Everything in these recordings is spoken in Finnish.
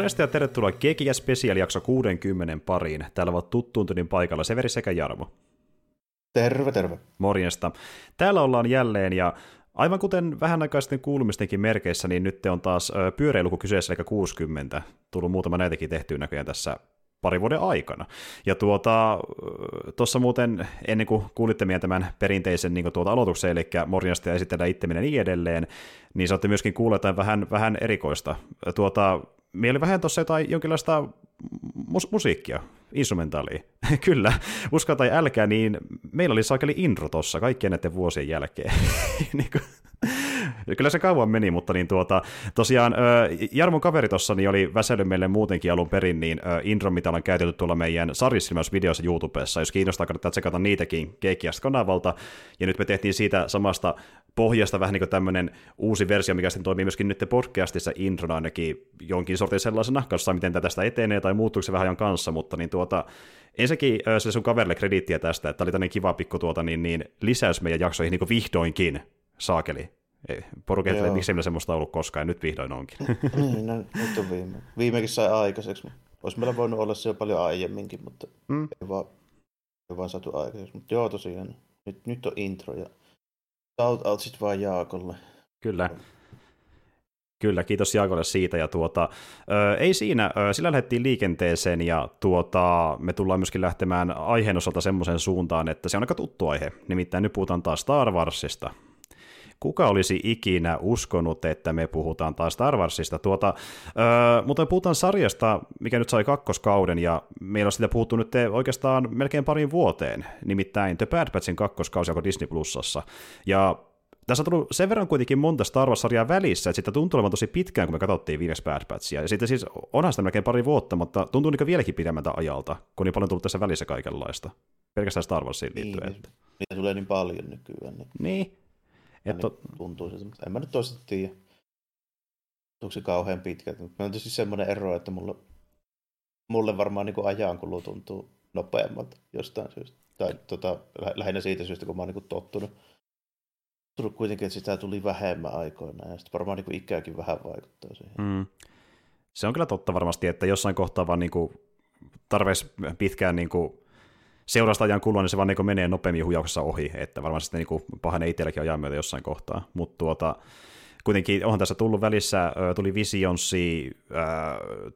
Morjesta ja tervetuloa Kekiä Special jakso 60 pariin. Täällä ovat tuttuun tunnin paikalla Severi sekä Jarmo. Terve, terve. Morjesta. Täällä ollaan jälleen ja aivan kuten vähän aikaa sitten kuulumistenkin merkeissä, niin nyt on taas pyöreiluku kyseessä, eli 60. Tullut muutama näitäkin tehtyä näköjään tässä pari vuoden aikana. Ja tuota, tuossa muuten, ennen kuin kuulitte meidän tämän perinteisen niin tuota aloituksen, eli morjasta ja esitellään itse ja niin edelleen, niin saatte myöskin kuulla jotain vähän, vähän erikoista. Tuota, Oli vähän tuossa jotain jonkinlaista mus- musiikkia, instrumentaalia. Kyllä, uskoa tai älkää, niin meillä oli saakeli intro tuossa kaikkien näiden vuosien jälkeen. niin kuin, Kyllä se kauan meni, mutta niin tuota, tosiaan Jarmon kaveri tuossa niin oli väsellyt meille muutenkin alun perin niin intro, mitä ollaan käytetty tuolla meidän sarjissilmäysvideossa YouTubessa. Jos kiinnostaa, kannattaa tsekata niitäkin Kekiast-kanavalta. Ja nyt me tehtiin siitä samasta pohjasta vähän niin kuin tämmöinen uusi versio, mikä sitten toimii myöskin nyt podcastissa introna ainakin jonkin sortin sellaisena, kanssa miten tästä etenee tai muuttuuko se vähän ajan kanssa, mutta niin tuota, ensinnäkin se sun kaverille krediittiä tästä, että oli tämmöinen kiva pikku tuota, niin, niin lisäys meidän jaksoihin niin vihdoinkin, saakeli. Porukat, että miksi meillä semmoista ollut koskaan, ja nyt vihdoin onkin. niin, no, nyt on viime. Viimekin sai aikaiseksi. Olisi meillä voinut olla se jo paljon aiemminkin, mutta mm. ei, vaan, ei vaan saatu aikaiseksi. Mutta joo, tosiaan, nyt, nyt on intro, ja shout out sitten vaan Jaakolle. Kyllä. Kyllä, kiitos Jaakolle siitä. Ja tuota, ö, ei siinä, ö, sillä lähdettiin liikenteeseen ja tuota, me tullaan myöskin lähtemään aiheen osalta semmoiseen suuntaan, että se on aika tuttu aihe. Nimittäin nyt puhutaan taas Star Warsista. Kuka olisi ikinä uskonut, että me puhutaan taas Star Warsista? Tuota, öö, mutta me puhutaan sarjasta, mikä nyt sai kakkoskauden, ja meillä on sitä puhuttu nyt oikeastaan melkein parin vuoteen, nimittäin The Bad Batchin kakkoskausi, joka Disney Plusassa. Ja tässä on tullut sen verran kuitenkin monta Star Wars-sarjaa välissä, että sitä tuntuu olevan tosi pitkään, kun me katsottiin viimeksi Bad Batchia. Ja sitten siis onhan sitä melkein pari vuotta, mutta tuntuu niin vieläkin pidemmältä ajalta, kun niin paljon tullut tässä välissä kaikenlaista. Pelkästään Star Warsiin liittyen. Niin, niitä tulee niin paljon nykyään. Niin, niin että... Niin tuntuu se, en mä nyt toista tiedä. Onko se kauhean pitkä? Mä on tietysti semmoinen ero, että mulle, mulle varmaan niin ajankulu tuntuu nopeammalta jostain syystä. Tai tota, lähinnä siitä syystä, kun mä oon niin tottunut. Tullut kuitenkin, että sitä tuli vähemmän aikoina ja sitten varmaan niin ikäkin vähän vaikuttaa siihen. Mm. Se on kyllä totta varmasti, että jossain kohtaa vaan niin tarveisi pitkään niin kuin seurasta ajan kulua, niin se vaan niin menee nopeammin huijauksessa ohi, että varmaan sitten niin pahenee itselläkin ajan myötä jossain kohtaa, mutta tuota, kuitenkin onhan tässä tullut välissä, tuli Visionsi,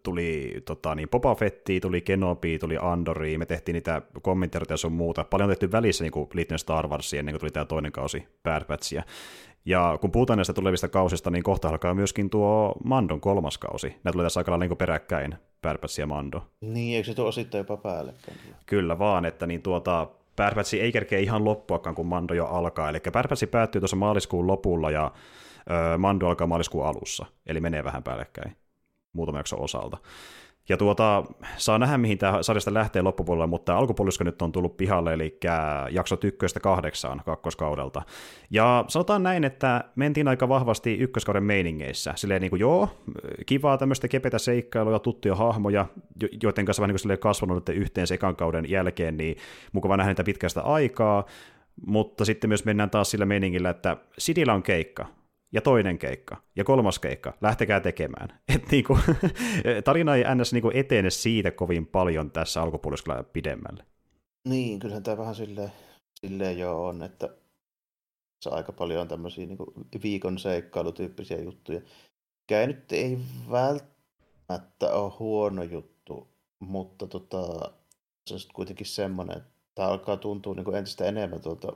tuli tota, niin Boba Fetti, tuli Kenobi, tuli Andori, me tehtiin niitä kommentteja ja sun muuta. Paljon on tehty välissä niin liittyen Star Warsiin ennen kuin tuli tämä toinen kausi Bad Batchia. Ja kun puhutaan näistä tulevista kausista, niin kohta alkaa myöskin tuo Mandon kolmas kausi. Nämä tulee tässä aika lailla niin peräkkäin, Batch ja Mando. Niin, eikö se tuo osittain jopa päällekkäin? Kyllä vaan, että niin tuota, Batch ei kerkeä ihan loppuakaan, kun Mando jo alkaa. Eli Batch päättyy tuossa maaliskuun lopulla ja ö, Mando alkaa maaliskuun alussa, eli menee vähän päällekkäin muutaman jakson osalta. Ja tuota, saa nähdä, mihin tämä sarjasta lähtee loppupuolella, mutta alkupuolisko nyt on tullut pihalle, eli jakso tykköstä kahdeksaan kakkoskaudelta. Ja sanotaan näin, että mentiin aika vahvasti ykköskauden meiningeissä. Silleen niin kuin, joo, kivaa tämmöistä kepetä seikkailua, tuttuja hahmoja, joiden kanssa vähän niin kuin kasvanut yhteen sekan kauden jälkeen, niin mukava nähdä niitä pitkästä aikaa, mutta sitten myös mennään taas sillä meiningillä, että Sidillä on keikka, ja toinen keikka, ja kolmas keikka, lähtekää tekemään. Et niinku, tarina ei ns. Niinku etene siitä kovin paljon tässä alkupuoliskolla pidemmälle. Niin, kyllähän tämä vähän silleen, silleen jo on, että se aika paljon on tämmöisiä niin viikon seikkailutyyppisiä juttuja. Mikä nyt ei välttämättä ole huono juttu, mutta tota, se on kuitenkin semmoinen, että tämä alkaa tuntua niin kuin entistä enemmän tuolta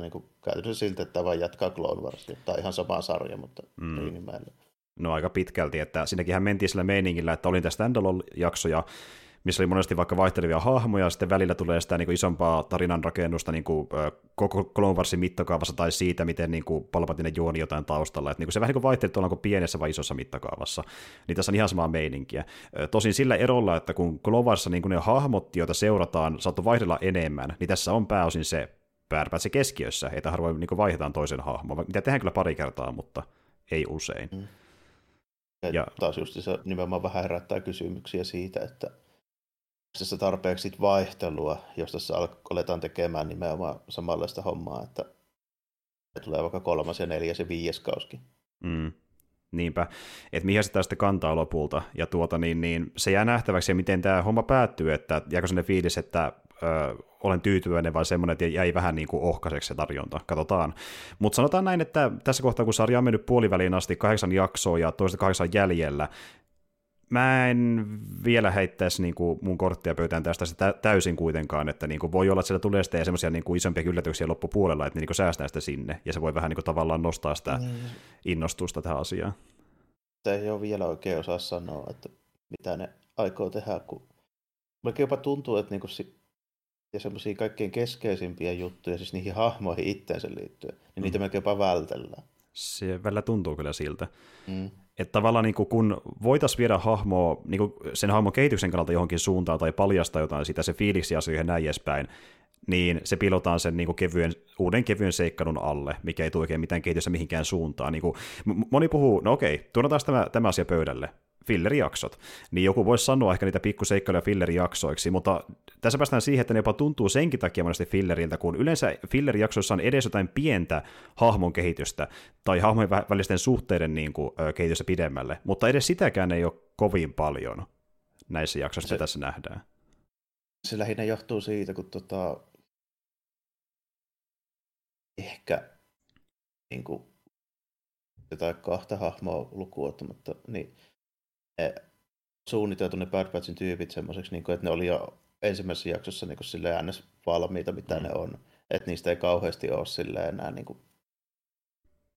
niin kuin käytännössä siltä, että vaan jatkaa Clone Warsia. Tai ihan sama sarja, mutta mm. eri nimellä. No aika pitkälti, että siinäkin mentiin sillä meiningillä, että olin tästä standalone-jakso ja missä oli monesti vaikka vaihtelevia hahmoja, ja sitten välillä tulee sitä niin kuin isompaa tarinan rakennusta niin kuin, koko Clone Warsin mittakaavassa tai siitä, miten niin kuin Palpatine juoni jotain taustalla. että niin kuin se vähän niin kuin vaihtelee, ollaanko pienessä vai isossa mittakaavassa. Niin tässä on ihan samaa meininkiä. Tosin sillä erolla, että kun Clone Warsissa niin kuin ne hahmot, joita seurataan, saattoi vaihdella enemmän, niin tässä on pääosin se se keskiössä, että harvoin niin vaihdetaan toisen hahmon, mitä tehdään kyllä pari kertaa, mutta ei usein. Mm. Ja, ja taas just se nimenomaan vähän herättää kysymyksiä siitä, että tässä tarpeeksi vaihtelua, jos tässä aletaan tekemään nimenomaan samanlaista hommaa, että tulee vaikka kolmas ja neljäs ja viides kauskin. Mm. Niinpä, että mihin sitä sitten kantaa lopulta, ja tuota, niin, niin, se jää nähtäväksi, miten tämä homma päättyy, että jääkö sinne fiilis, että ö, olen tyytyväinen vai semmoinen, että jäi vähän niin kuin ohkaiseksi se tarjonta, katsotaan. Mutta sanotaan näin, että tässä kohtaa, kun sarja on mennyt puoliväliin asti kahdeksan jaksoa ja toista kahdeksan jäljellä, mä en vielä heittäisi niin kuin mun korttia pöytään tästä täysin kuitenkaan, että niin kuin voi olla, että siellä tulee sitten semmoisia niin kuin isompia yllätyksiä loppupuolella, että ne niin kuin säästää sitä sinne, ja se voi vähän niin kuin tavallaan nostaa sitä mm. innostusta tähän asiaan. Tämä ei ole vielä oikein osaa sanoa, että mitä ne aikoo tehdä, kun melkein jopa tuntuu, että niin kuin ja semmoisia kaikkein keskeisimpiä juttuja, siis niihin hahmoihin itteensä liittyen, niin mm. niitä melkein jopa vältellään. Se välillä tuntuu kyllä siltä. Mm. Että tavallaan niin kun voitaisiin viedä hahmoa niin sen hahmon kehityksen kannalta johonkin suuntaan tai paljastaa jotain sitä, se fiiliksi asioihin näin edespäin, niin se pilotaan sen niin kevyen, uuden kevyen seikkailun alle, mikä ei tule oikein mitään kehitystä mihinkään suuntaan. Niin kuin, moni puhuu, no okei, tuotaan tämä, tämä asia pöydälle fillerijaksot, niin joku voisi sanoa ehkä niitä pikkuseikkailuja fillerijaksoiksi, mutta tässä päästään siihen, että ne jopa tuntuu senkin takia monesti filleriltä, kun yleensä fillerijaksoissa on edes jotain pientä hahmon kehitystä tai hahmojen välisten suhteiden niin kuin, kehitystä pidemmälle, mutta edes sitäkään ei ole kovin paljon näissä jaksoissa, se, tässä nähdään. Se lähinnä johtuu siitä, kun tota, ehkä niin kuin, jotain kahta hahmoa lukuun ottamatta, niin suunniteltu ne Bad Batchin tyypit semmoiseksi, niin että ne oli jo ensimmäisessä jaksossa niin silleen ns. valmiita, mitä mm. ne on. Että niistä ei kauheasti ole silleen enää niin kuin...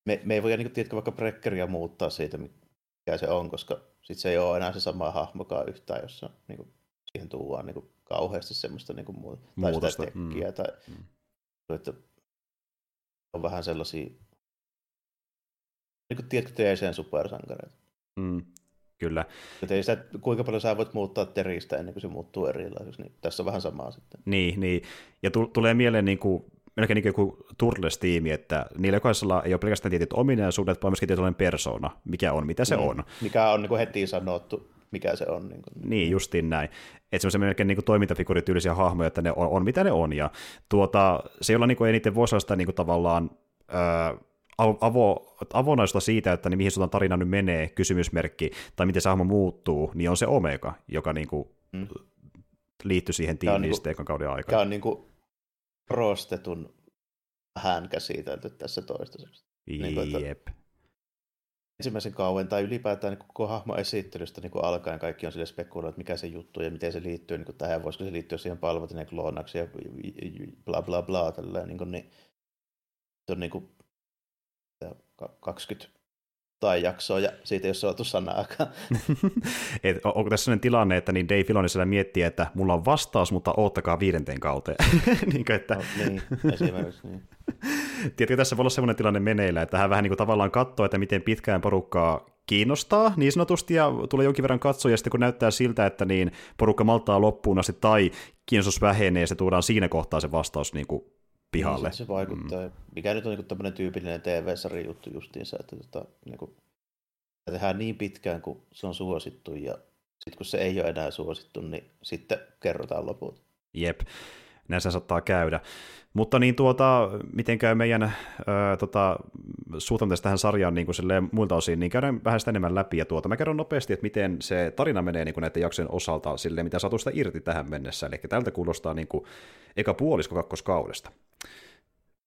me, me ei voi niin tiedätkö, vaikka brekkeria muuttaa siitä, mikä se on, koska sit se ei ole enää se sama hahmokaan yhtään, jossa niin kuin, siihen tuodaan niin kuin, kauheasti semmoista niin kuin, muuta, tai sitä tekkiä, mm. tai mm. että on vähän sellaisia, niin kuin, tiedätkö, TCn supersankareita. Mm. Kyllä. Ei sitä, kuinka paljon sä voit muuttaa teristä ennen kuin se muuttuu erilaiseksi, niin tässä on vähän samaa sitten. Niin, niin. ja t- tulee mieleen niin kuin, melkein niin kuin Turtles-tiimi, että niillä jokaisella ei ole pelkästään tietyt ominaisuudet, vaan myöskin tietynlainen persona, mikä on, mitä se mm. on. Mikä on niin kuin heti sanottu, mikä se on. Niin, kuin. niin justiin näin. Että semmoisia melkein niin toimintafigurityylisiä hahmoja, että ne on, on mitä ne on, ja tuota, se, jolla niin kuin eniten voisi olla sitä niin kuin tavallaan öö, avo, avonaista siitä, että niin mihin suuntaan tarina nyt menee, kysymysmerkki, tai miten se hahmo muuttuu, niin on se Omega, joka niin kuin mm. liittyy siihen tiimiin niin sitten kauden aikana. Tämä on niin kuin prostetun hän käsitelty tässä toistaiseksi. Niin kuin, Jep. Ensimmäisen kauan tai ylipäätään niin koko hahmo esittelystä niin alkaen kaikki on sille spekuloitu, että mikä se juttu ja miten se liittyy niin kuin tähän, voisiko se liittyä siihen palvelutin ja kloonaksi ja bla bla bla. Tälleen, niin kuin, niin, se on niin kuin 20 tai jaksoa ja siitä ei ole saatu sanaakaan. Et, onko tässä sellainen tilanne, että niin Dave Filoni siellä miettii, että mulla on vastaus, mutta oottakaa viidenteen kauteen. niin, kuin, että... no, niin, esimerkiksi niin. Tiedätkö, tässä voi olla sellainen tilanne meneillä, että hän vähän niin kuin tavallaan katsoo, että miten pitkään porukkaa kiinnostaa niin sanotusti ja tulee jonkin verran katsoja, ja sitten kun näyttää siltä, että niin porukka maltaa loppuun asti tai kiinnostus vähenee, se tuodaan siinä kohtaa se vastaus niin kuin pihalle. Niin, se vaikuttaa. Mm. Mikä nyt on niin tämmöinen tyypillinen TV-sarja juttu justiinsa, että tota, niin kuin, tehdään niin pitkään, kun se on suosittu, ja sitten kun se ei ole enää suosittu, niin sitten kerrotaan loput. Jep, näin se saattaa käydä. Mutta niin tuota, miten käy meidän tota, suhtautumista tähän sarjaan niin kuin muilta osin, niin käydään vähän sitä enemmän läpi. Ja tuota, mä kerron nopeasti, että miten se tarina menee niin kuin näiden jaksojen osalta, silleen, mitä saatu sitä irti tähän mennessä. Eli tältä kuulostaa niin kuin eka puolisko kakkoskaudesta.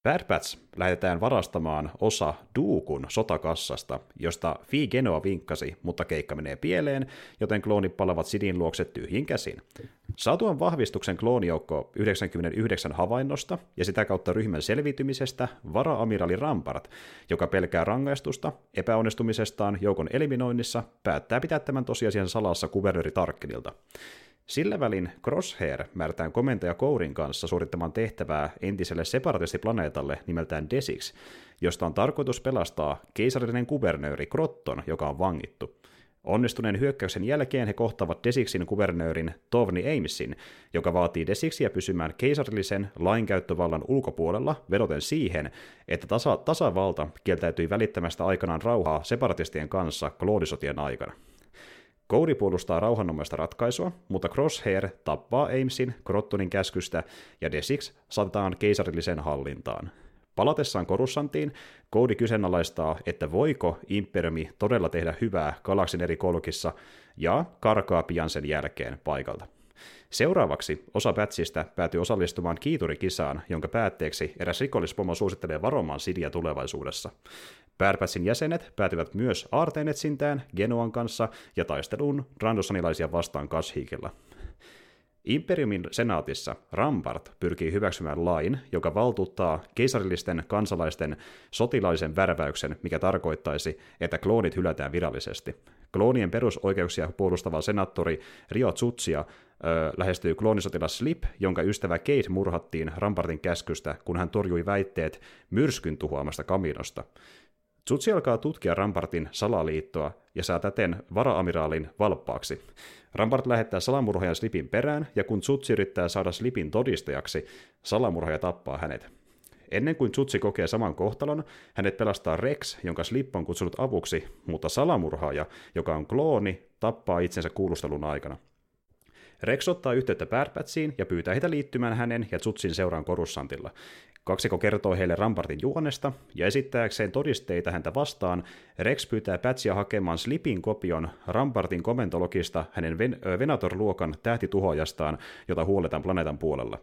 Bad Batch lähetetään varastamaan osa Duukun sotakassasta, josta Fi Genoa vinkkasi, mutta keikka menee pieleen, joten kloonit palavat Sidin luokse tyhjin käsin. Saatuan vahvistuksen kloonijoukko 99 havainnosta ja sitä kautta ryhmän selviytymisestä vara-amiraali Rampart, joka pelkää rangaistusta epäonnistumisestaan joukon eliminoinnissa, päättää pitää tämän tosiasian salassa kuvernööri Tarkkelilta. Sillä välin Crosshair määrätään komentaja Kourin kanssa suorittamaan tehtävää entiselle separatistiplaneetalle nimeltään Desix, josta on tarkoitus pelastaa keisarillinen kuvernööri Krotton, joka on vangittu. Onnistuneen hyökkäyksen jälkeen he kohtaavat Desixin kuvernöörin Tovni Amesin, joka vaatii Desixiä pysymään keisarillisen lainkäyttövallan ulkopuolella vedoten siihen, että tasa- tasavalta kieltäytyi välittämästä aikanaan rauhaa separatistien kanssa kloodisotien aikana. Cody puolustaa rauhanomaista ratkaisua, mutta Crosshair tappaa Amesin Crottonin käskystä ja Desix saatetaan keisarillisen hallintaan. Palatessaan Korussantiin, Cody kyseenalaistaa, että voiko Imperiumi todella tehdä hyvää galaksin eri kolkissa, ja karkaa pian sen jälkeen paikalta. Seuraavaksi osa Pätsistä päätyy osallistumaan kiiturikisaan, jonka päätteeksi eräs rikollispomo suosittelee varomaan Sidia tulevaisuudessa. Bad jäsenet päätyvät myös aarteenetsintään Genoan kanssa ja taisteluun randosanilaisia vastaan Kashikilla. Imperiumin senaatissa Rampart pyrkii hyväksymään lain, joka valtuuttaa keisarillisten kansalaisten sotilaisen värväyksen, mikä tarkoittaisi, että kloonit hylätään virallisesti. Kloonien perusoikeuksia puolustava senaattori Rio Tsutsia ö, lähestyy kloonisotilas Slip, jonka ystävä Kate murhattiin Rampartin käskystä, kun hän torjui väitteet myrskyn tuhoamasta kaminosta. Tsutsi alkaa tutkia Rampartin salaliittoa ja saa täten vara-amiraalin valppaaksi. Rampart lähettää salamurhaajan Slipin perään, ja kun Tsutsi yrittää saada Slipin todistajaksi, salamurhaaja tappaa hänet. Ennen kuin Tsutsi kokee saman kohtalon, hänet pelastaa Rex, jonka Slip on kutsunut avuksi, mutta salamurhaaja, joka on klooni, tappaa itsensä kuulustelun aikana. Rex ottaa yhteyttä Bad ja pyytää heitä liittymään hänen ja Tsutsin seuraan Korussantilla. Kaksiko kertoo heille Rampartin juonesta, ja esittääkseen todisteita häntä vastaan, Rex pyytää Patsia hakemaan Slipin kopion Rampartin komentologista hänen Ven- Venator-luokan tähtituhoajastaan, jota huoletaan planeetan puolella.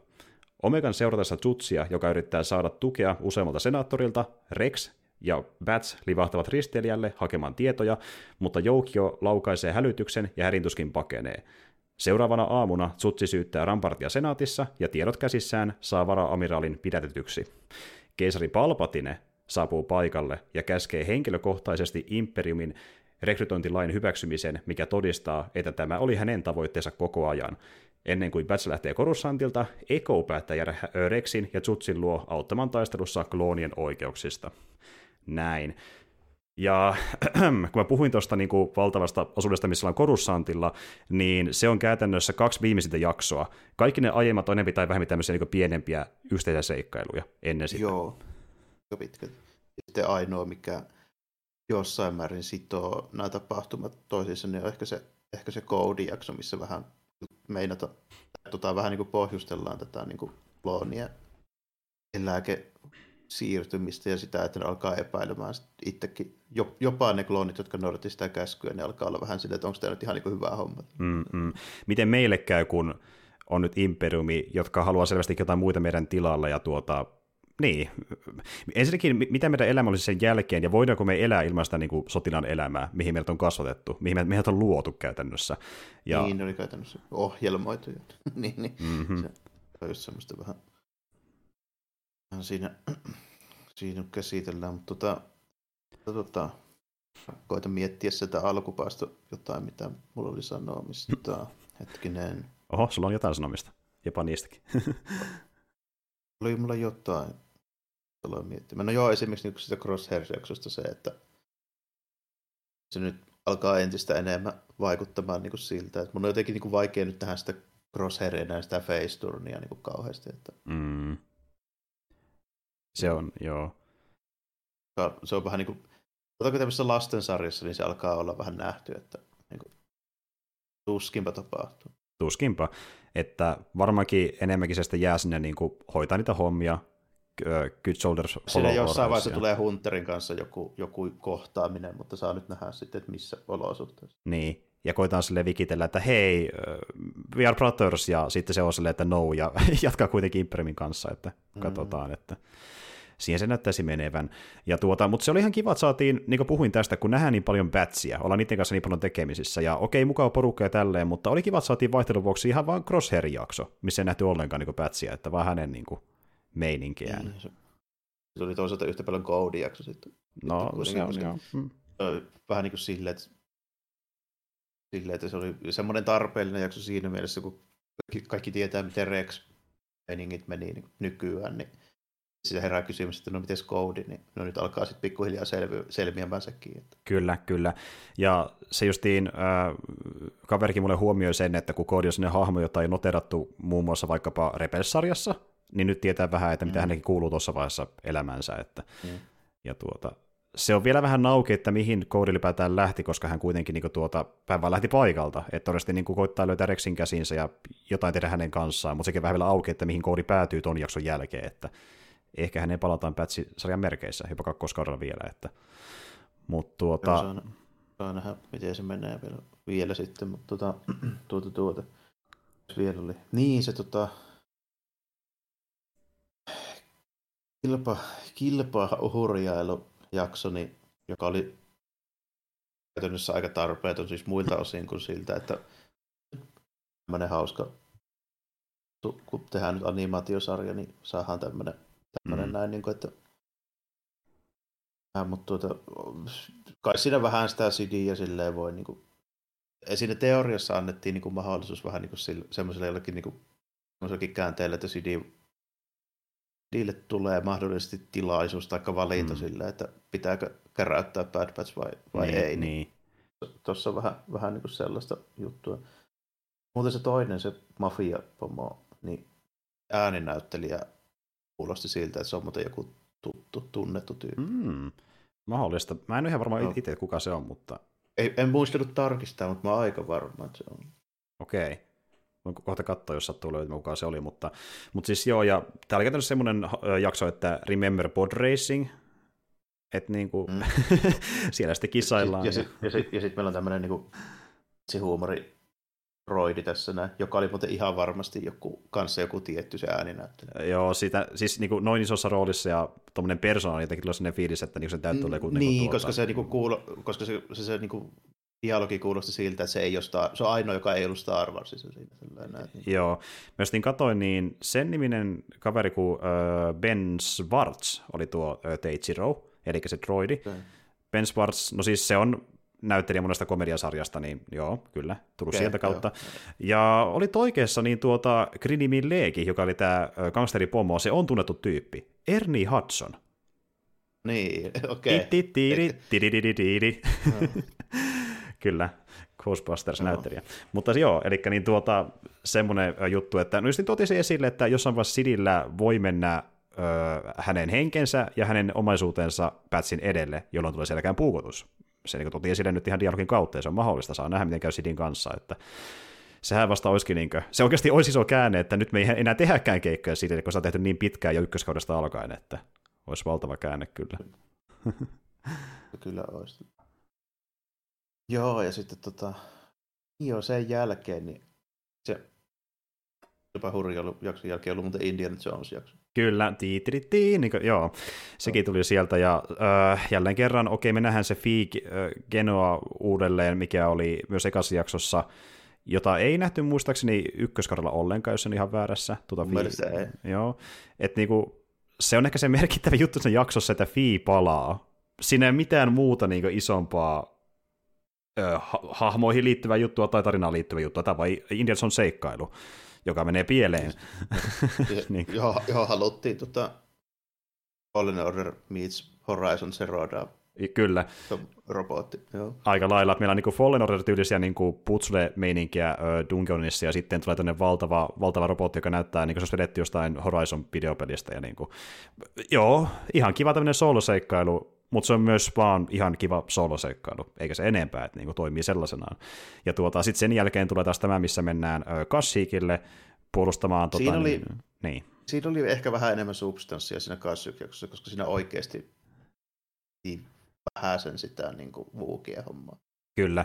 Omegan seuratessa Jutsia, joka yrittää saada tukea useammalta senaattorilta, Rex ja Bats livahtavat risteilijälle hakemaan tietoja, mutta Joukio laukaisee hälytyksen ja härintuskin pakenee. Seuraavana aamuna Tsutsi syyttää Rampartia senaatissa ja tiedot käsissään saa vara-amiraalin pidätetyksi. Keisari Palpatine saapuu paikalle ja käskee henkilökohtaisesti Imperiumin rekrytointilain hyväksymisen, mikä todistaa, että tämä oli hänen tavoitteensa koko ajan. Ennen kuin Bats lähtee Korussantilta, Eko päättää jäädä Rexin ja Tsutsin luo auttamaan taistelussa kloonien oikeuksista. Näin. Ja kun mä puhuin tuosta niin kuin valtavasta osuudesta, missä ollaan Korussantilla, niin se on käytännössä kaksi viimeisintä jaksoa. Kaikki ne aiemmat on enemmän tai vähemmän tämmöisiä niin pienempiä yhteisiä seikkailuja ennen sitä. Joo, pitkälti. Sitten ainoa, mikä jossain määrin sitoo nämä tapahtumat toisiinsa, niin on ehkä se, ehkä se koodijakso, missä vähän meinata, tota, vähän niin kuin pohjustellaan tätä niin kuin kloonia eläke siirtymistä ja sitä, että ne alkaa epäilemään itsekin. Jopa ne kloonit, jotka noudatti sitä käskyä, ne alkaa olla vähän silleen, että onko tämä nyt ihan niin hyvä homma. Mm-mm. Miten meille käy, kun on nyt imperiumi, jotka haluaa selvästi jotain muita meidän tilalla ja tuota, niin. Ensinnäkin, mitä meidän elämä olisi sen jälkeen, ja voidaanko me elää ilman sitä niin kuin sotilaan elämää, mihin meidät on kasvatettu, mihin meidät on luotu käytännössä. Ja... Niin, ne oli käytännössä ohjelmoitu. niin, niin. Mm-hmm. Se on just semmoista vähän siinä, siinä käsitellään, mutta tota, tota, koitan miettiä sitä alkupäästä jotain, mitä mulla oli sanomista. Hetkinen. Oho, sulla on jotain sanomista. Jopa niistäkin. oli mulla jotain. Aloin miettimään. No joo, esimerkiksi niin sitä Crosshairs-jaksosta se, että se nyt alkaa entistä enemmän vaikuttamaan niin kuin siltä, että mun on jotenkin niin kuin vaikea nyt tähän sitä Crosshairia ja sitä face-turnia niin kuin kauheasti. Että... Mm. Se on, joo. Se on vähän niin kuin, otanko tämmöisessä lastensarjassa, niin se alkaa olla vähän nähty, että niin kuin, tuskinpa tapahtuu. Tuskinpa, että varmaankin enemmänkin se sitten jää sinne niin kuin, hoitaa niitä hommia, good shoulders Siinä jossain vaiheessa tulee Hunterin kanssa joku, joku kohtaaminen, mutta saa nyt nähdä sitten, että missä olosuhteissa. Niin, ja koitaan sille vikitellä, että hei, we are brothers, ja sitten se on silleen, että no, ja jatkaa kuitenkin Imperiumin kanssa, että mm. katsotaan, että siihen se näyttäisi menevän. Ja tuota, mutta se oli ihan kiva, että saatiin, niin kuin puhuin tästä, kun nähdään niin paljon pätsiä, ollaan niiden kanssa niin paljon tekemisissä, ja okei, mukava porukka ja tälleen, mutta oli kiva, että saatiin vaihtelun vuoksi ihan vaan Crosshair-jakso, missä ei nähty ollenkaan niin pätsiä, että vaan hänen niin kuin, meininkiään. Niin, se, se oli toisaalta yhtä paljon Cody-jakso sitten. No, se on, joo. Mm. Vähän niin kuin silleen, että silleen, että se oli semmoinen tarpeellinen jakso siinä mielessä, kun kaikki tietää, miten Rex meningit meni niin nykyään, niin sitä herää kysymys, että no miten koodi, niin no nyt alkaa sitten pikkuhiljaa selvi, selviämänsäkin. Että. Kyllä, kyllä. Ja se justiin, äh, kaverikin mulle huomioi sen, että kun koodi on sellainen hahmo, jota ei noterattu muun muassa vaikkapa Rebels-sarjassa, niin nyt tietää vähän, että mitä mm. hänenkin kuuluu tuossa vaiheessa elämänsä. Että, mm. Ja tuota, se on vielä vähän nauki, että mihin koodi ylipäätään lähti, koska hän kuitenkin niin kuin, tuota, päivää lähti paikalta. Että todennäköisesti niin kuin, koittaa löytää Rexin käsinsä ja jotain tehdä hänen kanssaan, mutta sekin vähän vielä auki, että mihin koodi päätyy ton jakson jälkeen. Että ehkä hänen palataan Patsi-sarjan merkeissä, jopa kakkoskaudella vielä. Että, mutta tuota... Saa, saa nähdä, miten se menee vielä, vielä sitten, mutta tuota, tuota, tuota, vielä oli. Niin, se tota, kilpa, kilpa hurjailu jaksoni, joka oli käytännössä aika tarpeeton siis muilta osin kuin siltä, että tämmöinen hauska, kun tehdään nyt animaatiosarja, niin saadaan tämmöinen, tämmöinen mm. näin, niin kuin, että ja, mutta tuota, kai siinä vähän sitä sidiä silleen voi, niin kuin, siinä teoriassa annettiin niin kuin mahdollisuus vähän niin kuin semmoiselle jollekin niin kuin, käänteelle, että CD niille tulee mahdollisesti tilaisuus tai valinta mm. sille, että pitääkö keräyttää Bad Batch vai, vai niin, ei. Niin. niin. Tuossa on vähän, vähän niin kuin sellaista juttua. Muuten se toinen, se mafia-pomo, niin ääninäyttelijä kuulosti siltä, että se on muuten joku tuttu, tunnettu tyyppi. Mm, mahdollista. Mä en ole ihan varma no. itse, kuka se on, mutta... Ei, en muistanut tarkistaa, mutta mä oon aika varma, että se on. Okei. Okay. Voin kohta katsoa, jos sattuu löytymään, kuka se oli, mutta, mutta siis joo, ja tämä oli käytännössä semmoinen jakso, että Remember Pod Racing, että niin kuin, mm. siellä sitten kisaillaan. Ja, ja, ja, ja sitten sit meillä on tämmöinen niin kuin, se huumori roidi tässä näin, joka oli muuten ihan varmasti joku, kanssa joku tietty se ääninäyttely. Joo, sitä, siis niin kuin noin isossa roolissa ja tuommoinen persoona, jotenkin tulee sellainen fiilis, että niin se täytyy olla joku... Niin, niin tuota, koska se, niin kuin, kuulo, koska se, se, se niin kuin, dialogi kuulosti siltä, että se, ei ole Star, se on ainoa, joka ei ollut Star Warsissa siinä. Sellainen, niin. Joo, myös niin katoin, niin sen niminen kaveri kuin äh, Ben Schwartz oli tuo äh, Teichiro, eli se droidi. Okay. Ben Schwartz, no siis se on näyttelijä monesta komediasarjasta, niin joo, kyllä, tullut okay, sieltä kautta. Joo. Ja oli oikeassa niin tuota Grinimin Leegi, joka oli tämä gangsteri Pomo, se on tunnettu tyyppi. Ernie Hudson. Niin, okei. Kyllä, Ghostbusters-näyttelijä. No. Mutta joo, eli niin tuota, semmoinen juttu, että no just niin totesi esille, että jossain vaiheessa Sidillä voi mennä ö, hänen henkensä ja hänen omaisuutensa Patsin edelle, jolloin tulee selkään puukotus. Se niin toti esille nyt ihan dialogin kautta, ja se on mahdollista, saa nähdä, miten käy Sidin kanssa, että sehän vasta olisikin, niin kuin, se oikeasti olisi iso käänne, että nyt me ei enää tehdäkään keikkoja siitä, kun se on tehty niin pitkään jo ykköskaudesta alkaen, että olisi valtava käänne kyllä. kyllä olisi. Joo, ja sitten tota, joo, sen jälkeen, niin se jopa hurja jakson jälkeen ollut muuten Indiana Jones jakso. Kyllä, tiitiritti, niin kuin, joo, sekin tuli sieltä, ja äh, jälleen kerran, okei, me nähdään se Feig äh, Genoa uudelleen, mikä oli myös ekassa jaksossa, jota ei nähty muistaakseni ykköskaudella ollenkaan, jos on ihan väärässä. Tuota Fi- ei. Joo, että niinku, se on ehkä se merkittävä juttu sen jaksossa, että Fi palaa. Siinä ei mitään muuta niinku isompaa hahmoihin liittyvää juttua tai tarinaan liittyvää juttua, tai vai Indians on seikkailu, joka menee pieleen. niin. joo, joo, haluttiin tota, Fallen Order meets Horizon Zero Dawn. Kyllä. Robotti, joo. Aika lailla. Meillä on niin Fallen Order-tyylisiä niin putsle-meininkiä Dungeonissa, ja sitten tulee tämmöinen valtava, valtava robotti, joka näyttää, niin kuin se olisi vedetty jostain Horizon-videopelistä. Ja niin kuin, joo, ihan kiva tämmöinen sooloseikkailu, mutta se on myös vaan ihan kiva soloseikkailu, eikä se enempää, että niinku toimii sellaisenaan. Ja tuota, sitten sen jälkeen tulee taas tämä, missä mennään Kassiikille puolustamaan... Tota, siinä, oli, niin, niin. siinä oli ehkä vähän enemmän substanssia siinä Kassiikissa, koska siinä oikeasti vähän sen sitä niin kuin, vuukia hommaa. Kyllä.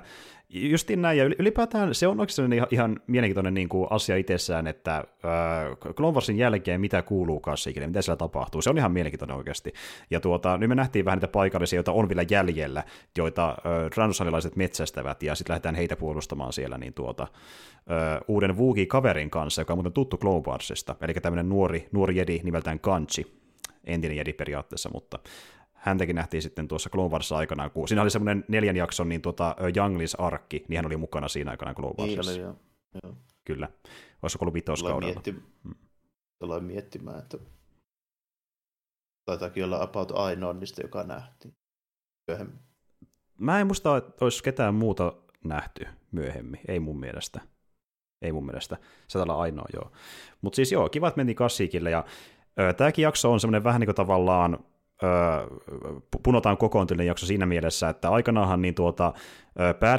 Justiin näin, ja ylipäätään se on oikeastaan ihan, ihan mielenkiintoinen niin kuin asia itsessään, että äh, Clone Warsin jälkeen mitä kuuluu Kassikille, mitä siellä tapahtuu, se on ihan mielenkiintoinen oikeasti. Ja tuota, nyt me nähtiin vähän niitä paikallisia, joita on vielä jäljellä, joita äh, metsästävät, ja sitten lähdetään heitä puolustamaan siellä niin tuota, äh, uuden Wookie-kaverin kanssa, joka on muuten tuttu Clone Warsista, eli tämmöinen nuori, nuori jedi nimeltään Kanchi, entinen jedi periaatteessa, mutta häntäkin nähtiin sitten tuossa Clone Wars aikana, kun siinä oli semmoinen neljän jakson niin tuota, Younglis arkki, niin hän oli mukana siinä aikana Clone Warsissa. Niin oli, joo. joo. Kyllä. Olisiko ollut vitoskaudella? Mietti... Hmm. Aloin miettimään, että taitaakin olla about ainoa niistä, joka nähtiin myöhemmin. Mä en muista, että olisi ketään muuta nähty myöhemmin, ei mun mielestä. Ei mun mielestä. Se täällä ainoa, joo. Mutta siis joo, kiva, että mentiin Kassiikille, ja tämäkin jakso on semmoinen vähän niin kuin tavallaan punotaan kokoontuneinen jakso siinä mielessä, että aikanaanhan niin tuota,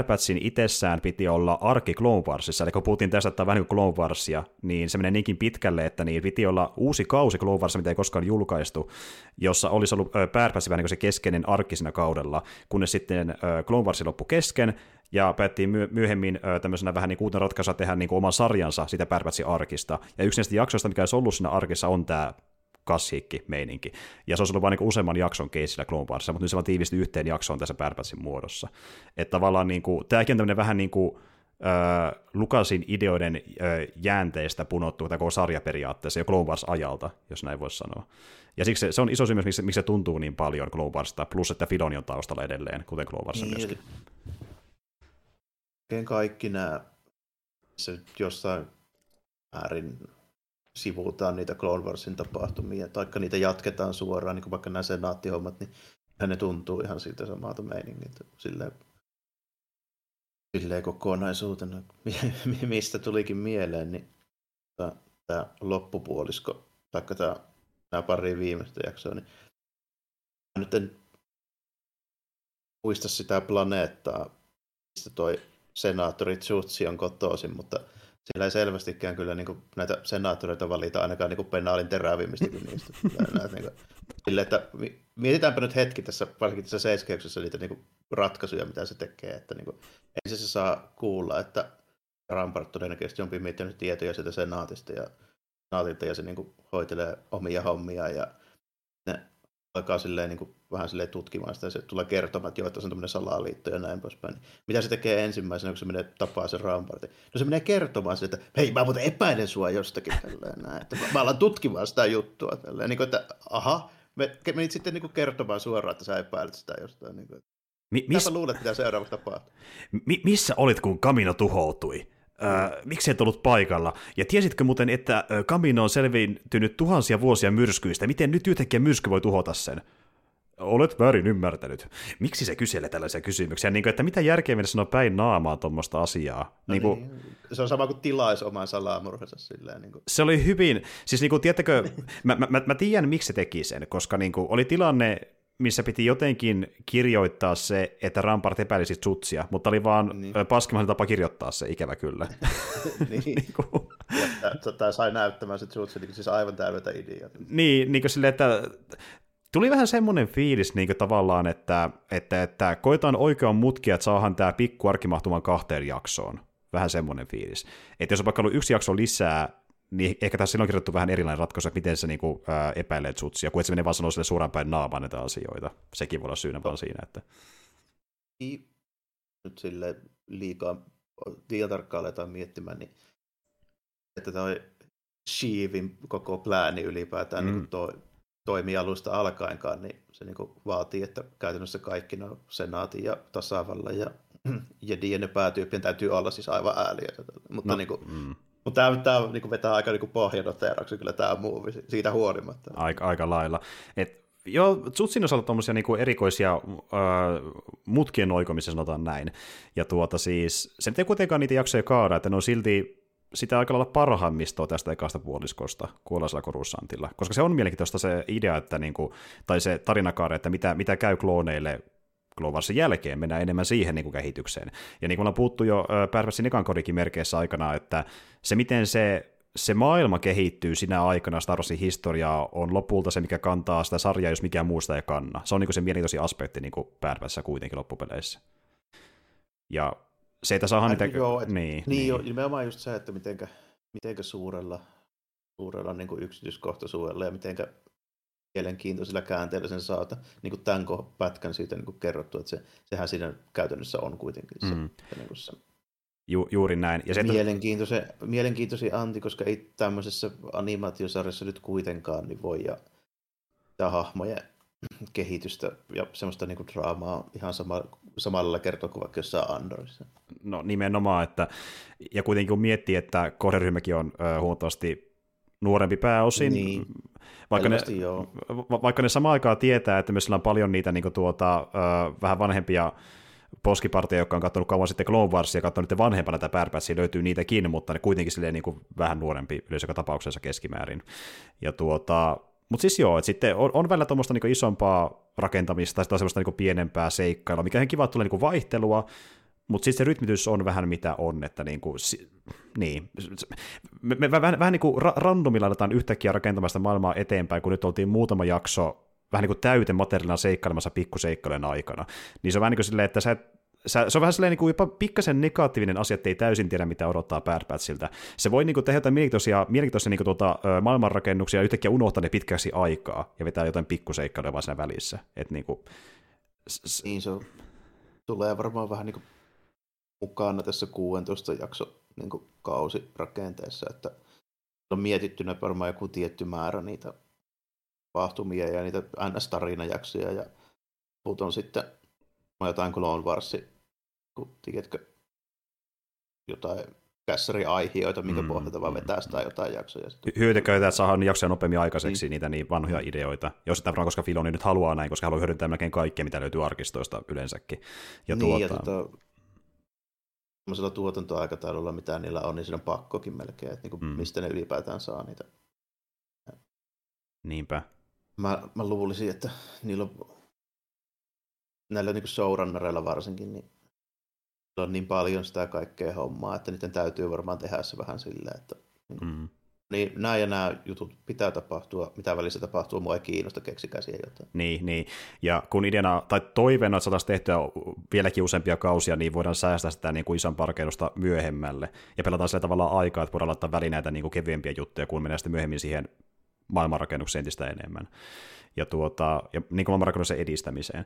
Batchin itsessään piti olla arki Clone Warsissa, eli kun puhuttiin tästä, että vähän niin kuin Clone Warsia, niin se menee niinkin pitkälle, että niin piti olla uusi kausi Clone Warsia, mitä ei koskaan julkaistu, jossa olisi ollut Batch vähän niin kuin se keskeinen arkki siinä kaudella, kunnes sitten Clone Warsi loppui kesken, ja päättiin my- myöhemmin tämmöisenä vähän niin uutena ratkaisua tehdä niin kuin oman sarjansa sitä Batchin arkista, ja yksi näistä jaksoista, mikä olisi ollut siinä arkissa, on tämä klassiikki meininki. Ja se olisi ollut vain niin useamman jakson keisillä Clone Warsissa, mutta nyt se vaan tiivisti yhteen jaksoon tässä Bad Batchin muodossa. Että tavallaan niin kuin, tämäkin on tämmöinen vähän niin kuin, äh, Lukasin ideoiden äh, jäänteistä punottu koko sarja periaatteessa jo Clone Wars-ajalta, jos näin voisi sanoa. Ja siksi se, se on iso syy myös, miksi, miksi se tuntuu niin paljon Clone Warsista, plus että Filoni on taustalla edelleen, kuten Clone Wars niin, myöskin. Kaikki nämä se jossain määrin sivuutaan niitä Clone Warsin tapahtumia, taikka niitä jatketaan suoraan, niin kuin vaikka nämä senaattihommat, niin ne tuntuu ihan siltä samalta meiningiltä. Silleen, silleen kokonaisuutena, mistä tulikin mieleen, niin tämä loppupuolisko, taikka tämä, nämä pari viimeistä jaksoa, niin nyt en muista sitä planeettaa, mistä toi senaattori Tsutsi on kotoisin, mutta sillä ei selvästikään kyllä niin kuin, näitä senaattoreita valita ainakaan niin kuin penaalin terävimmistäkin niistä. näitä, niin kuin, sille, että mietitäänpä nyt hetki tässä, varsinkin tässä seiskeyksessä niitä niin kuin, ratkaisuja, mitä se tekee. Että, niin kuin, ensin se saa kuulla, että Rampart todennäköisesti on miettinyt tietoja sieltä senaatista ja senaatilta ja se niin kuin, hoitelee omia hommia ja ne alkaa silleen, niin kuin, vähän silleen tutkimaan sitä, ja se tulee kertomaan, että joo, että se on tämmöinen salaliitto ja näin poispäin. Mitä se tekee ensimmäisenä, kun se menee tapaa sen Rampartin? No se menee kertomaan sitä, että hei, mä muuten epäilen sua jostakin tälleen näin, että mä, mä alan tutkimaan sitä juttua tälleen, niin kuin, että aha, me, menit sitten niin kuin kertomaan suoraan, että sä epäilet sitä jostain. Niin kuin, Mi- miss... luulet, mitä seuraavaksi tapahtuu? Mi- missä olit, kun Kamino tuhoutui? Äh, miksi et ollut paikalla? Ja tiesitkö muuten, että Kamino on selvintynyt tuhansia vuosia myrskyistä? Miten nyt yhtäkkiä myrsky voi tuhota sen? Olet väärin ymmärtänyt. Miksi se kyselee tällaisia kysymyksiä? Niin kuin, että mitä järkeä mennä sanoa päin naamaa tuommoista asiaa? No niin kuin, niin. Se on sama kuin tilais oman salamurhansa. Silleen, niin kuin. Se oli hyvin, siis niin kuin, tiedättekö, mä, mä, mä, tiedän miksi se teki sen, koska niin kuin, oli tilanne, missä piti jotenkin kirjoittaa se, että Rampart epäilisi Tsutsia, mutta oli vaan niin. paskimainen tapa kirjoittaa se, ikävä kyllä. niin. niin kuin... Tämä sai näyttämään se Tsutsi, niin siis aivan täydeltä idea. Niin, niin kuin silleen, että tuli vähän semmoinen fiilis niin kuin tavallaan, että, että, että koetaan oikean mutkia, että saahan tämä pikku arki mahtumaan kahteen jaksoon. Vähän semmoinen fiilis. Että jos on vaikka ollut yksi jakso lisää, niin ehkä tässä on kirjoittu vähän erilainen ratkaisu, että miten se niinku, ää, epäilee Tsutsia, kun et se menee vaan sanoa sille suoraan päin naamaan näitä asioita. Sekin voi olla syynä vaan siinä, että... Nyt sille liikaa, liian tarkkaan aletaan miettimään, niin että toi Sheevin koko plääni ylipäätään mm. niin toi, toimii alusta alkaenkaan, niin se niin vaatii, että käytännössä kaikki no senaatin ja tasavalla ja Jedien ja päätyyppien täytyy olla siis aivan ääliä. Mutta no, niin kuin, mm. Mutta tämä, tämä niin vetää aika niin pohjanoteeraksi kyllä tämä muuvi siitä huolimatta. Aika, aika lailla. Et, joo, Tsutsin osalta tuommoisia niin erikoisia äh, mutkien oikomisia sanotaan näin. Ja tuota siis, se ei kuitenkaan niitä jaksoja kaada, että ne on silti sitä aika lailla parhaimmistoa tästä ekasta puoliskosta kuolaisella korussantilla. Koska se on mielenkiintoista se idea, että niinku, tai se tarinakaari, että mitä, mitä käy klooneille Glovarsin jälkeen, mennään enemmän siihen niin kuin kehitykseen. Ja niin kuin ollaan puhuttu jo Pärväsin ekan kodikin merkeissä aikana, että se miten se, se maailma kehittyy sinä aikana Star Warsin historiaa on lopulta se, mikä kantaa sitä sarjaa, jos mikään muusta ei kanna. Se on niin kuin se mielenkiintoisin aspekti niin kuin kuitenkin loppupeleissä. Ja se, että saadaan niitä... Joo, et, niin, niin, niin. Jo, nimenomaan just se, että mitenkä, mitenkä suurella, suurella niin kuin yksityiskohtaisuudella ja mitenkä mielenkiintoisilla käänteillä sen saata, niin kuin tämän pätkän siitä niin kuin kerrottu, että se, sehän siinä käytännössä on kuitenkin se, mm. niin kuin se Ju, juuri näin. Ja se, mielenkiintoisen, mielenkiintoisin anti, koska ei tämmöisessä animaatiosarjassa nyt kuitenkaan niin voi ja hahmoja kehitystä ja semmoista niinku draamaa ihan sama, samalla kertoa kuin vaikka jossain Andorissa. No nimenomaan, että, ja kuitenkin kun miettii, että kohderyhmäkin on ö, huomattavasti nuorempi pääosin, Niin. vaikka, ne, joo. va- vaikka ne samaan aikaan tietää, että myös on paljon niitä niin kuin tuota, ö, vähän vanhempia poskiparteja, jotka on katsonut kauan sitten Clone Warsia ja katsonut niiden vanhempana tätä Batchia, löytyy niitäkin, mutta ne kuitenkin silleen niin kuin vähän nuorempi yleensä joka tapauksessa keskimäärin. Ja tuota, mutta siis joo, että sitten on, on välillä tuommoista niin isompaa rakentamista tai semmoista niin pienempää seikkailua, mikä on kiva, että tulee niin vaihtelua, mutta sitten se rytmitys on vähän mitä on, että niin kuin, si- niin. Me, me vähän, vähän niin kuin ra- randomilla aletaan yhtäkkiä rakentamaan sitä maailmaa eteenpäin, kun nyt oltiin muutama jakso vähän niin kuin täytemateriaalina seikkailemassa pikkuseikkojen aikana. Niin se on vähän niin kuin silleen, että sä et Sä, se on vähän niin kuin jopa pikkasen negatiivinen asia, että ei täysin tiedä, mitä odottaa Bad Batchilta. Se voi niin kuin, tehdä jotain mielenkiintoisia, mielenkiintoisia niin kuin, tuota, maailmanrakennuksia ja yhtäkkiä unohtaa ne pitkäksi aikaa ja vetää jotain pikkuseikkailuja vaan siinä välissä. Et, niin kuin, s- Niin se on, tulee varmaan vähän niin kuin mukana tässä 16 jakso niin kuin kausirakenteessa, että on mietittynä varmaan joku tietty määrä niitä tapahtumia ja niitä NS-tarinajaksoja ja muut on sitten jotain Clone Warsi, kun tiedätkö, jotain kässäriaihioita, minkä Mm, mm, pohjalta vaan mm, vetää sitä jotain jaksoja. Hyötyköitä, että saadaan jaksoja nopeammin aikaiseksi, niitä niin vanhoja ideoita. Jos sitä varmaan, koska Filoni nyt haluaa näin, koska haluaa hyödyntää melkein kaikkea, mitä löytyy arkistoista yleensäkin. Ja niin, ja tuota, tota, semmoisella tuotantoaikataululla, mitä niillä on, niin siinä on pakkokin melkein, että niin kuin, Mm. mm. mistä ne ylipäätään saa niitä. niinpä. Mä, mä luulisin, että niillä on, näillä niin showrunnereilla varsinkin, niin on niin paljon sitä kaikkea hommaa, että niiden täytyy varmaan tehdä se vähän silleen, että Mm. niin nämä ja nämä jutut pitää tapahtua, mitä välissä tapahtuu, mua ei kiinnosta, keksikää siihen jotain. Niin, niin. Ja kun ideana, tai toiveena, että saataisiin tehtyä vieläkin useampia kausia, niin voidaan säästää sitä niin kuin isompaa rakennusta myöhemmälle. Ja pelataan sillä tavalla aikaa, että voidaan laittaa väliin näitä niin kuin kevyempiä juttuja, kun mennään sitten myöhemmin siihen maailmanrakennukseen entistä enemmän. Ja, tuota, ja niin kuin maailmanrakennuksen edistämiseen.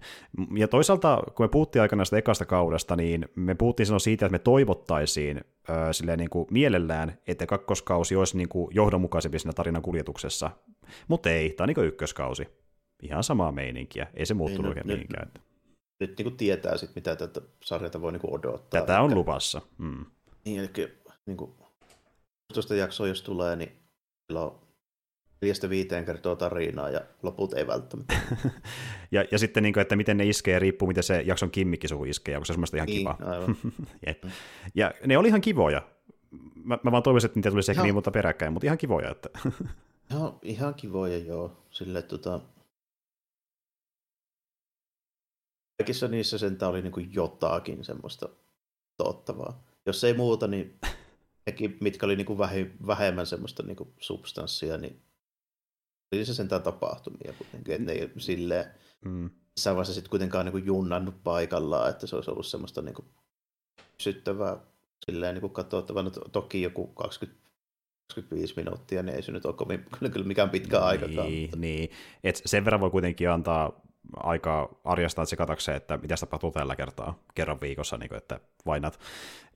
Ja toisaalta, kun me puhuttiin aikana sitä ekasta kaudesta, niin me puhuttiin silloin siitä, että me toivottaisiin ö, silleen niin kuin mielellään, että kakkoskausi olisi niin kuin johdonmukaisempi siinä tarinan kuljetuksessa. Mutta ei, tämä on niin kuin ykköskausi. Ihan samaa meininkiä. Ei se muuttunut Niin, oikein no, mihinkään. että Nyt niin kuin tietää sit, mitä tätä sarjata voi niin kuin odottaa. Tätä on Ehkä- luvassa. Mm. Niin, eli niin kuin, 16 jaksoa jos tulee, niin neljästä viiteen kertoo tarinaa ja loput ei välttämättä. Ja, ja sitten, niin kuin, että miten ne iskee, riippuu miten se jakson kimmikkisuhu iskee, ja onko se semmoista ihan niin, kiva. Jep. Ja ne oli ihan kivoja. Mä, mä vaan toivoisin, että niitä tulisi ehkä niin monta peräkkäin, mutta ihan kivoja. Että... Ihan, ihan kivoja joo. Sille, tota... Kaikissa niissä sentään oli niin jotakin semmoista tottavaa. Jos ei muuta, niin nekin, mitkä oli niin kuin vähemmän semmoista niin kuin substanssia, niin oli se sentään tapahtumia kuitenkin. Että ne ei silleen, mm. missään vaiheessa sitten kuitenkaan niin junnannut paikallaan, että se olisi ollut semmoista niin kuin syttävää silleen niin katsottavaa. No, to- toki joku 20 25 minuuttia, niin ei se nyt ole kovin, kyllä, kyllä mikään pitkä aikakaan. Niin, mutta- niin. Et sen verran voi kuitenkin antaa aikaa arjastaa sekatakseen, että mitä tapahtuu tällä kertaa kerran viikossa, niin kuin, että vainat.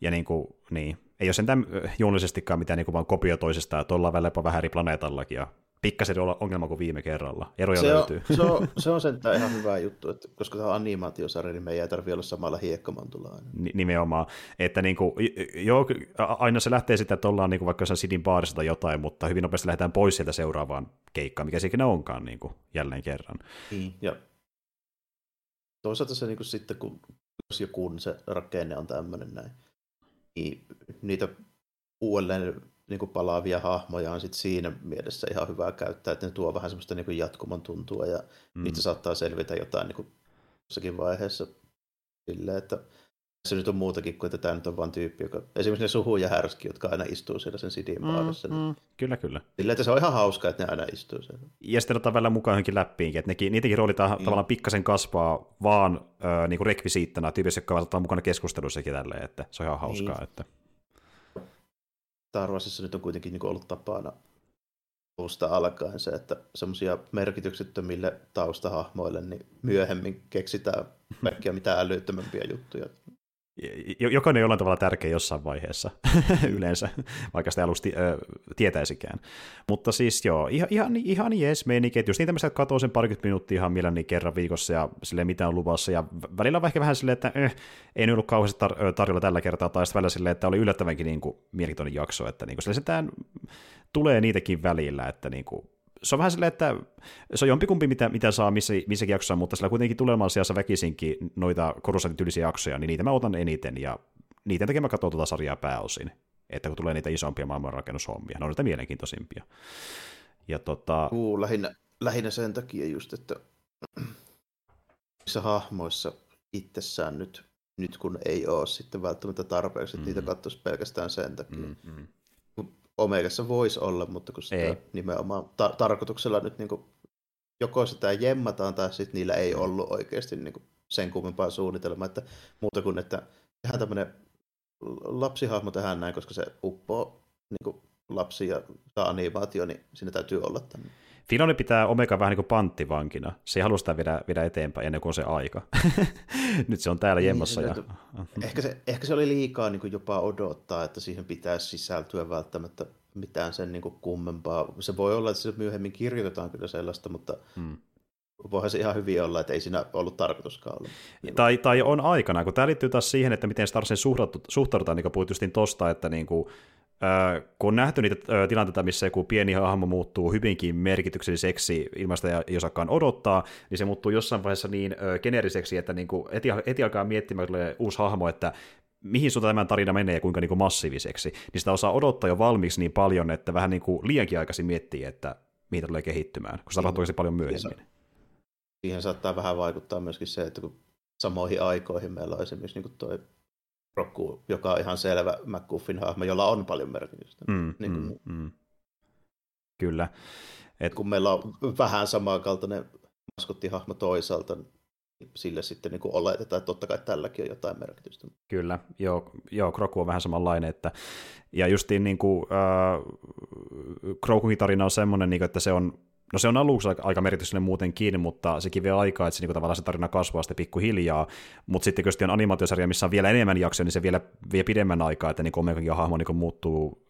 Ja niin kuin, niin. ei ole sentään juonellisestikaan mitään niin kuin vaan kopio toisestaan, että ollaan välillä jopa vähän eri planeetallakin, ja pikkasen olla ongelma kuin viime kerralla. Eroja Se on, löytyy. se, on, se on sentään ihan hyvä juttu, että koska tämä on animaatiosarja, niin meidän ei tarvitse olla samalla hiekkamantulla aina. Ni- nimenomaan, että niin kuin, joo, aina se lähtee sitten, että ollaan niin kuin vaikka jossain Sidin baarissa tai jotain, mutta hyvin nopeasti lähdetään pois sieltä seuraavaan keikkaan, mikä se ikinä onkaan niin kuin, jälleen kerran. Niin. Ja toisaalta se niin kuin sitten, kun, jos ja kun se rakenne on tämmöinen näin, niin niitä uudelleen niin kuin palaavia hahmoja on sit siinä mielessä ihan hyvä käyttää, että ne tuo vähän semmoista niin kuin jatkumon tuntua ja mm. niitä saattaa selvitä jotain niin kuin jossakin vaiheessa silleen, että se nyt on muutakin kuin, että tämä nyt on vain tyyppi, joka esimerkiksi ne suhu ja härski, jotka aina istuu siellä sen sidin baarissa. Mm, mm. Niin, Kyllä, kyllä. silleen, että se on ihan hauskaa, että ne aina istuu siellä. Ja sitten otetaan välillä mukaan johonkin läppiinkin, että nekin, niitäkin roolitaan mm. tavallaan pikkasen kasvaa vaan ö, niin kuin rekvisiittana tyypissä, jotka ovat mukana keskustelussakin tälleen, että se on ihan hauskaa. Niin. Että... Star Warsissa nyt on kuitenkin niin ollut tapana alusta alkaen se, että semmoisia merkityksettömille taustahahmoille niin myöhemmin keksitään kaikkia mitään älyttömämpiä juttuja. Jokainen jollain tavalla tärkeä jossain vaiheessa yleensä, vaikka sitä alusti ö, tietäisikään. Mutta siis joo, ihan, ihan, ihan jees meininki, että just niin tämmöistä katoo sen parikymmentä minuuttia ihan mielelläni kerran viikossa ja silleen mitä on luvassa, ja välillä on ehkä vähän silleen, että eh, ei nyt ollut kauheasti tar- tarjolla tällä kertaa, tai sitten välillä silleen, että oli yllättävänkin niin kuin, mielenkiintoinen jakso, että niin kuin, sille tulee niitäkin välillä, että niin kuin, se on vähän silleen, että se on jompikumpi, mitä, mitä saa missä, missäkin jaksossa, mutta sillä kuitenkin tulemaan sijassa väkisinkin noita korosatityylisiä jaksoja, niin niitä mä otan eniten, ja niiden takia mä katson tuota sarjaa pääosin, että kun tulee niitä isompia maailmanrakennushommia, ne on niitä mielenkiintoisimpia. Ja tota... Uu, lähinnä, lähinnä sen takia just, että missä hahmoissa itsessään nyt, nyt kun ei ole sitten välttämättä tarpeeksi, että mm. niitä katsoisi pelkästään sen takia. Mm, mm. Omegassa voisi olla, mutta kun sitä ei. nimenomaan ta- tarkoituksella nyt niin kuin, joko sitä jemmataan tai sitten niillä ei ollut oikeasti niin kuin, sen kummempaa suunnitelmaa, että muuta kuin, että tehdään tämmöinen lapsihahmo tähän näin, koska se uppoo niin kuin, lapsi ja animaatio, niin siinä täytyy olla tämmöinen. Filoni pitää Omega vähän niin kuin panttivankina. Se ei halua sitä viedä, viedä eteenpäin ennen kuin on se aika. Nyt se on täällä niin, jemmassa. Ja... ehkä, se, ehkä se oli liikaa niin kuin jopa odottaa, että siihen pitäisi sisältyä välttämättä mitään sen niin kuin kummempaa. Se voi olla, että se myöhemmin kirjoitetaan kyllä sellaista, mutta hmm. voihan se ihan hyvin olla, että ei siinä ollut tarkoituskaan olla. Tai, tai on aikana, kun tämä liittyy taas siihen, että miten Starsen suhtaudutaan, niin kuin puhuit justiin tosta, että niin kuin, kun on nähty niitä tilanteita, missä joku pieni hahmo muuttuu hyvinkin merkitykselliseksi ilmasta ja ei osakaan odottaa, niin se muuttuu jossain vaiheessa niin geneeriseksi, että niin kuin heti, heti alkaa miettimään, kun tulee uusi hahmo, että mihin suuntaan tämä tarina menee ja kuinka niin kuin massiiviseksi, niin sitä osaa odottaa jo valmiiksi niin paljon, että vähän niin kuin liiankin aikaisin miettii, että mihin tulee kehittymään, kun se tapahtuu paljon myöhemmin. Siihen, siihen saattaa vähän vaikuttaa myöskin se, että kun samoihin aikoihin meillä on esimerkiksi niin kuin toi Rokku, joka on ihan selvä McGuffin hahmo, jolla on paljon merkitystä. Mm, niin kuin, mm, mm. Kyllä. Et... Kun meillä on vähän samankaltainen maskottihahmo toisaalta, niin sille sitten niin kuin oletetaan, että totta kai tälläkin on jotain merkitystä. Kyllä, joo, joo Kroku on vähän samanlainen, että, ja justiin niin kuin, äh, Krokukin tarina on semmoinen, niin kuin, että se on No se on aluksi aika merkityksellinen muutenkin, mutta sekin vie aikaa, että se, niin tavallaan se tarina kasvaa sitten pikkuhiljaa, mutta sitten kun on animaatiosarja, missä on vielä enemmän jaksoja, niin se vielä vie pidemmän aikaa, että niin Omegakin hahmo niin muuttuu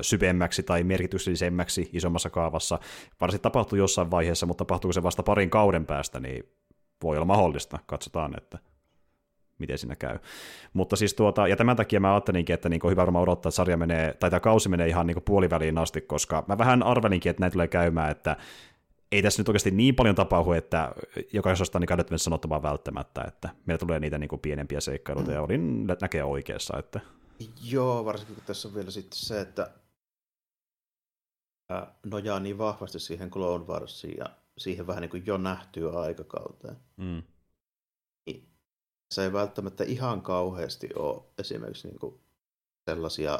syvemmäksi tai merkityksellisemmäksi isommassa kaavassa. Varsin tapahtuu jossain vaiheessa, mutta tapahtuuko se vasta parin kauden päästä, niin voi olla mahdollista, katsotaan, että miten siinä käy. Mutta siis tuota, ja tämän takia mä ajattelinkin, että niin on hyvä varmaan odottaa, että sarja menee, tai tämä kausi menee ihan niin puoliväliin asti, koska mä vähän arvelinkin, että näin tulee käymään, että ei tässä nyt oikeasti niin paljon tapahdu, että jokaisesta niin kannattaa sanottavaa välttämättä, että meillä tulee niitä niin kuin pienempiä seikkailuja, mm. ja olin näkee oikeassa. Että... Joo, varsinkin kun tässä on vielä sitten se, että nojaa niin vahvasti siihen Clone Warsiin ja siihen vähän niin kuin jo nähtyä aikakauteen. Mm se ei välttämättä ihan kauheasti ole esimerkiksi niin kuin sellaisia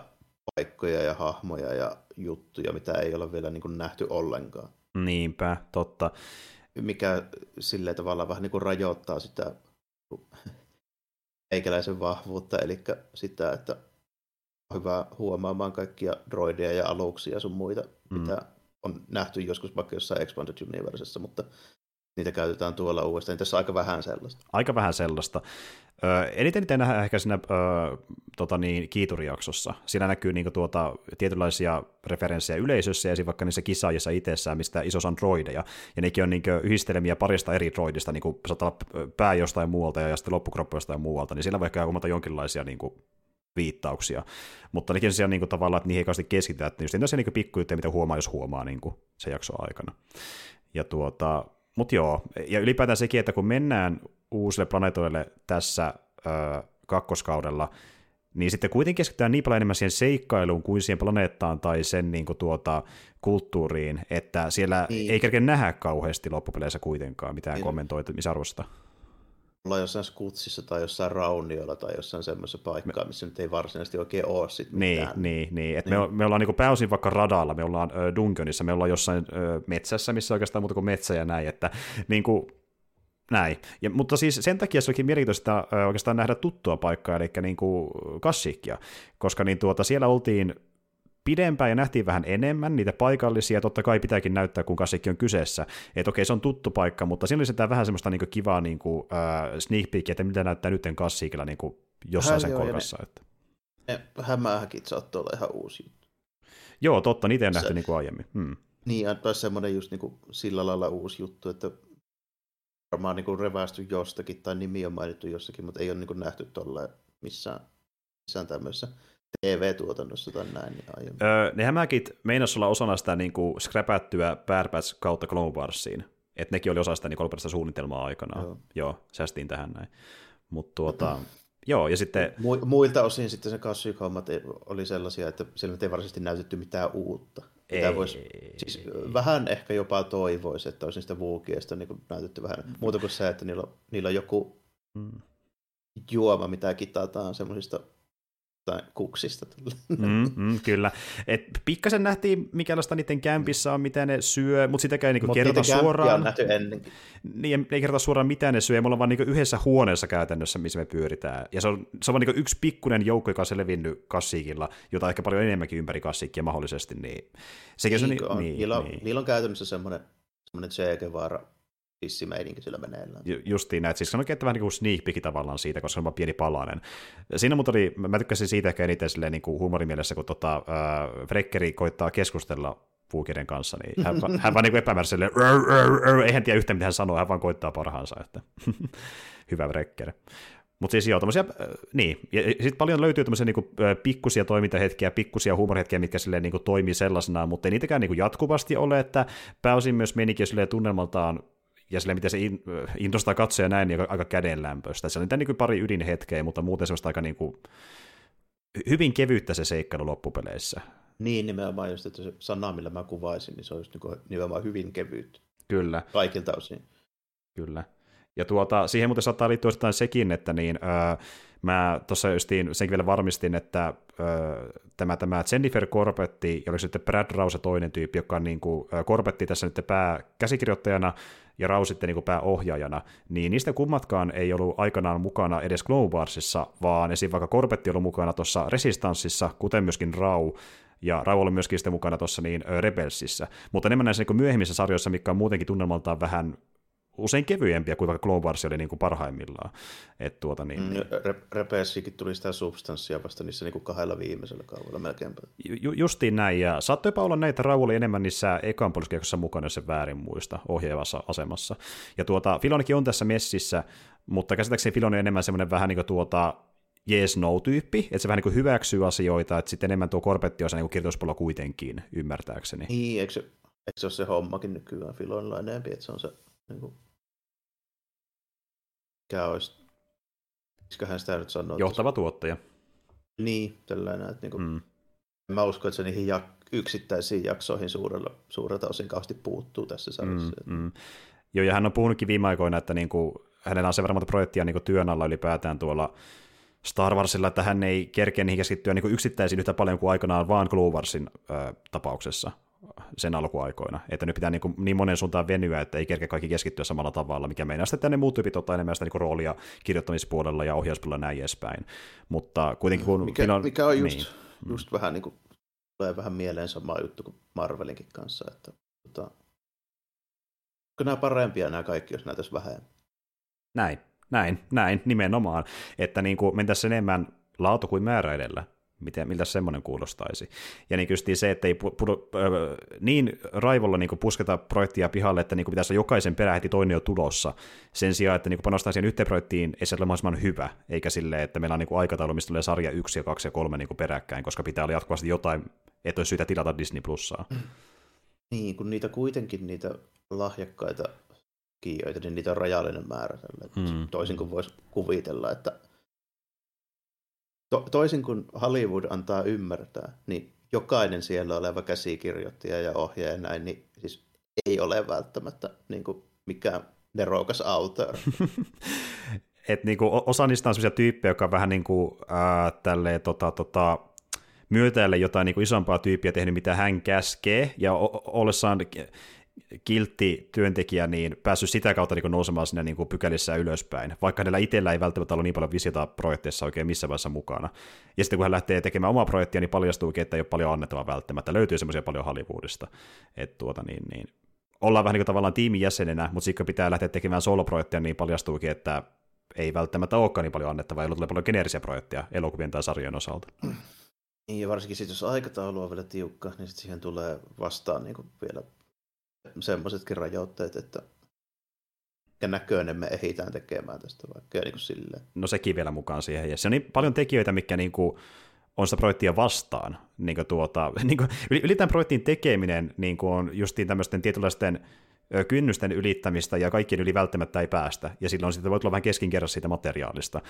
paikkoja ja hahmoja ja juttuja, mitä ei ole vielä niin kuin nähty ollenkaan. Niinpä, totta. Mikä sillä tavalla vähän niin kuin rajoittaa sitä eikäläisen vahvuutta, eli sitä, että on hyvä huomaamaan kaikkia droideja ja aluksia ja sun muita, mm. mitä on nähty joskus vaikka jossain Expanded Universessa, mutta niitä käytetään tuolla uudestaan. Tässä on aika vähän sellaista. Aika vähän sellaista. Ö, eniten niitä nähdään ehkä siinä ö, tota niin, kiiturijaksossa. Siinä näkyy niin tuota, tietynlaisia referenssejä yleisössä ja vaikka niissä kisaajissa itsessään, mistä iso on droideja. Ja nekin on niin yhdistelemiä parista eri droidista, niin kuin olla pää jostain muualta ja sitten loppukroppa jostain muualta, niin sillä voi ehkä huomata jonkinlaisia niin kuin, viittauksia. Mutta nekin siellä niin kuin, tavallaan, että niihin ei kauheasti keskitytä, että just niitä niin pikkujuttuja, mitä huomaa, jos huomaa niin kuin, se jakso aikana. Ja tuota, mutta joo, ja ylipäätään sekin, että kun mennään uusille planeetoille tässä ö, kakkoskaudella, niin sitten kuitenkin keskitytään niin paljon enemmän siihen seikkailuun kuin siihen planeettaan tai sen niin kuin, tuota, kulttuuriin, että siellä niin. ei kerkeä nähdä kauheasti loppupeleissä kuitenkaan mitään niin. Ollaan jossain skutsissa tai jossain raunioilla tai jossain semmoisessa paikkaa, missä nyt ei varsinaisesti oikein ole sit niin, mitään. Niin, niin. Et niin. Me, me ollaan niinku pääosin vaikka radalla, me ollaan äh, Dungeonissa, me ollaan jossain äh, metsässä, missä oikeastaan muuta kuin metsä ja näin, että niinku, näin. Ja, mutta siis sen takia se olikin mielenkiintoista oikeastaan nähdä tuttua paikkaa, eli niinku Kassikkia, koska niin tuota, siellä oltiin pidempään ja nähtiin vähän enemmän niitä paikallisia, totta kai pitääkin näyttää, kun kassikki on kyseessä. Että okei, se on tuttu paikka, mutta siinä oli vähän semmoista niin kivaa niin kuin, äh, sneak peekia, että mitä näyttää nyt kassikilla niin kuin jossain sen kolkassa. Ne, että... ne hämähäkit saattoi olla ihan uusi juttu. Joo, totta, niitä ei nähty niin kuin aiemmin. Hmm. Niin, taas semmoinen just niin kuin sillä lailla uusi juttu, että varmaan niin revästy jostakin tai nimi on mainittu jossakin, mutta ei ole niin kuin nähty tuolla missään, missään tämmöisessä TV-tuotannossa tai näin. Niin aiemmin. öö, ne hämäkit meinas olla osana sitä niin kuin scrapättyä Bad Batch kautta Clone Warsiin. Että nekin oli osa sitä niin alkuperäistä suunnitelmaa aikanaan. Joo, Joo säästiin tähän näin. Mutta tuota, Joo, ja sitten... Mu- muilta osin sitten se kassyk-hommat oli sellaisia, että siellä ei varsinaisesti näytetty mitään uutta. Ei. Vois, siis vähän ehkä jopa toivoisi, että olisi niistä vuukieista niin näytetty vähän muuta kuin se, että niillä on, niillä on joku mm. juoma, mitä kitataan semmoisista tai kuksista. Mm, mm, kyllä. Et pikkasen nähtiin, mikälaista niiden kämpissä on, mitä ne syö, mutta sitäkään ei niinku Mut kerrota suoraan. on nähty ennenkin. Niin, ei kerrota suoraan, mitä ne syö. Me ollaan vaan niinku yhdessä huoneessa käytännössä, missä me pyöritään. Ja se on, se on vaan niinku yksi pikkuinen joukko, joka on se levinnyt kassiikilla, jota ehkä paljon enemmänkin ympäri kassiikkia mahdollisesti. Niin, sekin niin, on, niin, on. Niin, niillä, on, niin. niillä on käytännössä semmoinen, semmoinen Che Guevara tissimeininki sillä meneillään. Ju- justiin näin, siis se on oikein vähän niin kuin sneak peek tavallaan siitä, koska se on vaan pieni palanen. Siinä mutta oli, mä tykkäsin siitä ehkä eniten silleen niin kuin huumorimielessä, kun tota, äh, Frekkeri koittaa keskustella Puukiden kanssa, niin hän, hän vaan niin epämääräiselle, ei hän tiedä yhtään mitä hän sanoo, hän vaan koittaa parhaansa, että hyvä Frekker. Mutta siis joo, tommosia, äh, niin, ja sitten paljon löytyy tämmöisiä niinku, pikkusia toimintahetkiä, pikkusia huumorihetkiä, mitkä silleen niinku, toimii sellaisena, mutta ei niitäkään niinku, jatkuvasti ole, että pääosin myös menikin silleen tunnelmaltaan ja sille, miten se in, innostaa katsoja näin, niin aika kädenlämpöistä. Se on niitä niin pari ydinhetkeä, mutta muuten se on aika niin kuin, hyvin kevyyttä se seikkailu loppupeleissä. Niin, nimenomaan just, että se sana, millä mä kuvaisin, niin se on just niin nimenomaan hyvin kevyt. Kyllä. Kaikilta osin. Kyllä. Ja tuota, siihen muuten saattaa liittyä sekin, että niin, öö, mä tuossa justiin senkin vielä varmistin, että öö, tämä, tämä Jennifer Corbetti, ja oli sitten Brad Rouse toinen tyyppi, joka on niin kuin, Corbetti tässä nyt pääkäsikirjoittajana, ja Rau sitten niin kuin pääohjaajana, niin niistä kummatkaan ei ollut aikanaan mukana edes Clone Warsissa, vaan esim. vaikka Korpetti oli mukana tuossa Resistanssissa, kuten myöskin Rau, ja Rau oli myöskin sitten mukana tuossa niin Rebelsissä. Mutta enemmän näissä niin myöhemmissä sarjoissa, mikä on muutenkin tunnelmaltaan vähän usein kevyempiä kuin vaikka Clone Wars oli niin kuin parhaimmillaan. Et tuota, niin, mm, Re- Repeessikin tuli sitä substanssia vasta niissä niin kuin kahdella viimeisellä kaudella melkeinpä. Ju- justiin näin, ja saattoi jopa olla näitä Rauli enemmän niissä ekan mukana, jos se väärin muista, ohjaavassa asemassa. Ja tuota, Filonikin on tässä messissä, mutta käsittääkseni Filoni on enemmän semmoinen vähän niin kuin tuota, yes no-tyyppi, että se vähän niin kuin hyväksyy asioita, että sitten enemmän tuo korpetti on se niin kirjoituspuolella kuitenkin, ymmärtääkseni. Niin, eikö se, eikö se ole se hommakin nykyään Filonilla enemmän, että se on se niin kuin, mikä olisi, miksiköhän sitä nyt sanoo. Johtava että... tuottaja. Niin, tällainen, että niin kuin, mm. mä uskon, että se niihin jak- yksittäisiin jaksoihin suurella, suurelta osin kauheasti puuttuu tässä sarjassa. Mm, mm. Joo, ja hän on puhunutkin viime aikoina, että niin kuin, hänellä on sen verran monta projektia niin kuin työn alla ylipäätään tuolla Star Warsilla, että hän ei kerkeä niihin keskittyä niin yksittäisiin yhtä paljon kuin aikanaan vaan Clone Warsin ö, tapauksessa sen alkuaikoina. Että nyt pitää niin, kuin niin monen suuntaan venyä, että ei kerkeä kaikki keskittyä samalla tavalla, mikä meinaa sitten, että ne muut tyypit ottaa enemmän sitä niin roolia kirjoittamispuolella ja ohjauspuolella näin edespäin. Mutta kuitenkin kun... Mikä, on, mikä on just, niin. just vähän niin kuin, tulee vähän mieleen sama juttu kuin Marvelinkin kanssa, että tota, onko nämä parempia nämä kaikki, jos näytäisi vähemmän? Näin, näin, näin, nimenomaan. Että niin kuin mentäisiin enemmän laatu kuin määrä edellä miten, miltä semmoinen kuulostaisi. Ja niin kyllä se, että ei pu, pu, äh, niin raivolla niin pusketa projektia pihalle, että niin pitäisi olla jokaisen perä heti toinen jo tulossa, sen sijaan, että niin panostaa siihen yhteen projektiin, ei se ole mahdollisimman hyvä, eikä sille, että meillä on niin aikataulu, mistä tulee sarja yksi ja kaksi ja kolme niin peräkkäin, koska pitää olla jatkuvasti jotain, että olisi syytä tilata Disney Plussaa. Niin, kun niitä kuitenkin niitä lahjakkaita kiioita, niin niitä on rajallinen määrä. Hmm. Toisin kuin voisi kuvitella, että to, toisin kuin Hollywood antaa ymmärtää, niin jokainen siellä oleva käsikirjoittaja ja ohjaaja näin, niin siis ei ole välttämättä niin kuin mikään nerokas auteur. Et niin kuin, osa niistä on sellaisia tyyppejä, jotka on vähän niin kuin, ää, tälleen, tota, tota, myötäille jotain niin kuin isompaa tyyppiä tehnyt, mitä hän käskee, ja ollessaan kiltti työntekijä niin päässyt sitä kautta niin nousemaan sinne niin pykälissä ylöspäin, vaikka hänellä itsellä ei välttämättä ollut niin paljon visiota projekteissa oikein missä vaiheessa mukana. Ja sitten kun hän lähtee tekemään omaa projektia, niin paljastuukin, että ei ole paljon annettavaa välttämättä. Löytyy semmoisia paljon Hollywoodista. Että tuota, niin, niin. Ollaan vähän niin kuin tavallaan tiimin jäsenenä, mutta sitten kun pitää lähteä tekemään soloprojektia, niin paljastuukin, että ei välttämättä olekaan niin paljon annettavaa, jolloin tulee paljon geneerisiä projekteja elokuvien tai sarjojen osalta. Niin, ja varsinkin sitten, jos aikataulu on vielä tiukka, niin sitten siihen tulee vastaan niin vielä semmoisetkin rajoitteet, että ja näköinen me ehditään tekemään tästä vaikka niin kuin silleen. No sekin vielä mukaan siihen. Ja se on niin paljon tekijöitä, mikä niin kuin on sitä projektia vastaan. Niin kuin tuota, niin kuin, ylitään projektin tekeminen niin kuin on justiin tämmöisten tietynlaisten kynnysten ylittämistä ja kaikkien yli välttämättä ei päästä, ja silloin sitten voi tulla vähän keskinkerras siitä materiaalista.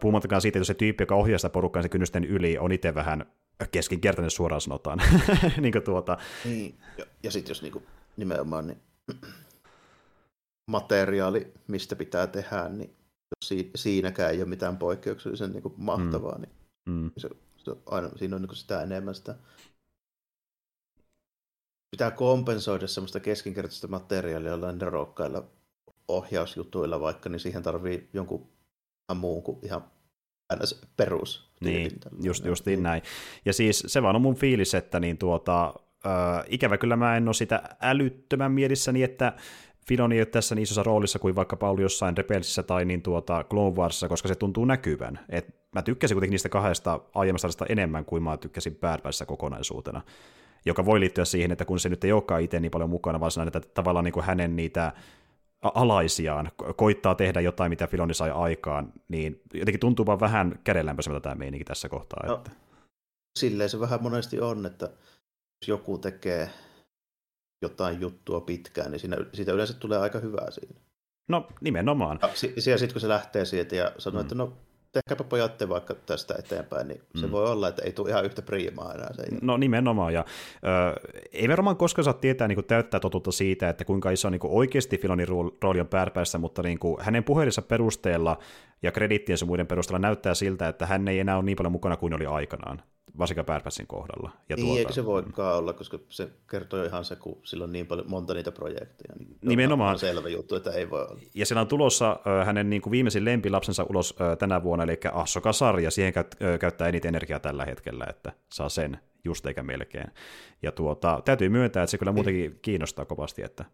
Puhumattakaan siitä, että se tyyppi, joka ohjaa sitä porukkaa se kynnysten yli, on itse vähän keskinkertainen suoraan sanotaan. niin tuota. niin, ja, ja sitten jos niinku, nimenomaan niin, materiaali, mistä pitää tehdä, niin jos siinäkään ei ole mitään poikkeuksellisen niin mahtavaa, mm. niin mm. Se, se aina, siinä on niin sitä enemmän sitä pitää kompensoida semmoista keskinkertaista materiaalia jollain nerokkailla ohjausjutuilla vaikka, niin siihen tarvii jonkun muun kuin ihan perus. Niin, just, justiin niin. näin. Ja siis se vaan on mun fiilis, että niin tuota, äh, ikävä kyllä mä en ole sitä älyttömän mielissäni, että Filoni ei ole tässä niin isossa roolissa kuin vaikka Pauli jossain Rebelsissä tai niin tuota Clone Warsissa, koska se tuntuu näkyvän. Et mä tykkäsin kuitenkin niistä kahdesta aiemmasta enemmän kuin mä tykkäsin Bad kokonaisuutena joka voi liittyä siihen, että kun se nyt ei olekaan itse niin paljon mukana, vaan että tavallaan niin kuin hänen niitä alaisiaan koittaa tehdä jotain, mitä Filoni sai aikaan, niin jotenkin tuntuu vaan vähän kädenlämpöisemmältä tämä meininki tässä kohtaa. No, että... Silleen se vähän monesti on, että joku tekee jotain juttua pitkään, niin siinä, siitä yleensä tulee aika hyvää siinä. No nimenomaan. Ja, sitten kun se lähtee siitä ja sanoo, mm. että no tehkääpä pojat te vaikka tästä eteenpäin, niin se mm. voi olla, että ei tule ihan yhtä priimaa enää. Se no nimenomaan, ja ö, ei varmaan koskaan saa tietää niin täyttää totuutta siitä, että kuinka iso niin kuin oikeasti Filonin rooli on pääpäissä, mutta niin kuin hänen puheidensa perusteella ja kredittiensä muiden perusteella näyttää siltä, että hän ei enää ole niin paljon mukana kuin oli aikanaan varsinkaan Bad kohdalla. Ja niin, tuota, eikö se voikaan olla, koska se kertoo ihan se, kun sillä on niin paljon monta niitä projekteja. Niin Nimenomaan. On selvä juttu, että ei voi olla. Ja siellä on tulossa äh, hänen niin kuin viimeisin lempilapsensa ulos äh, tänä vuonna, eli Ahsoka-sarja, siihen käyt, äh, käyttää eniten energiaa tällä hetkellä, että saa sen just eikä melkein. Ja tuota, täytyy myöntää, että se kyllä muutenkin kiinnostaa kovasti, että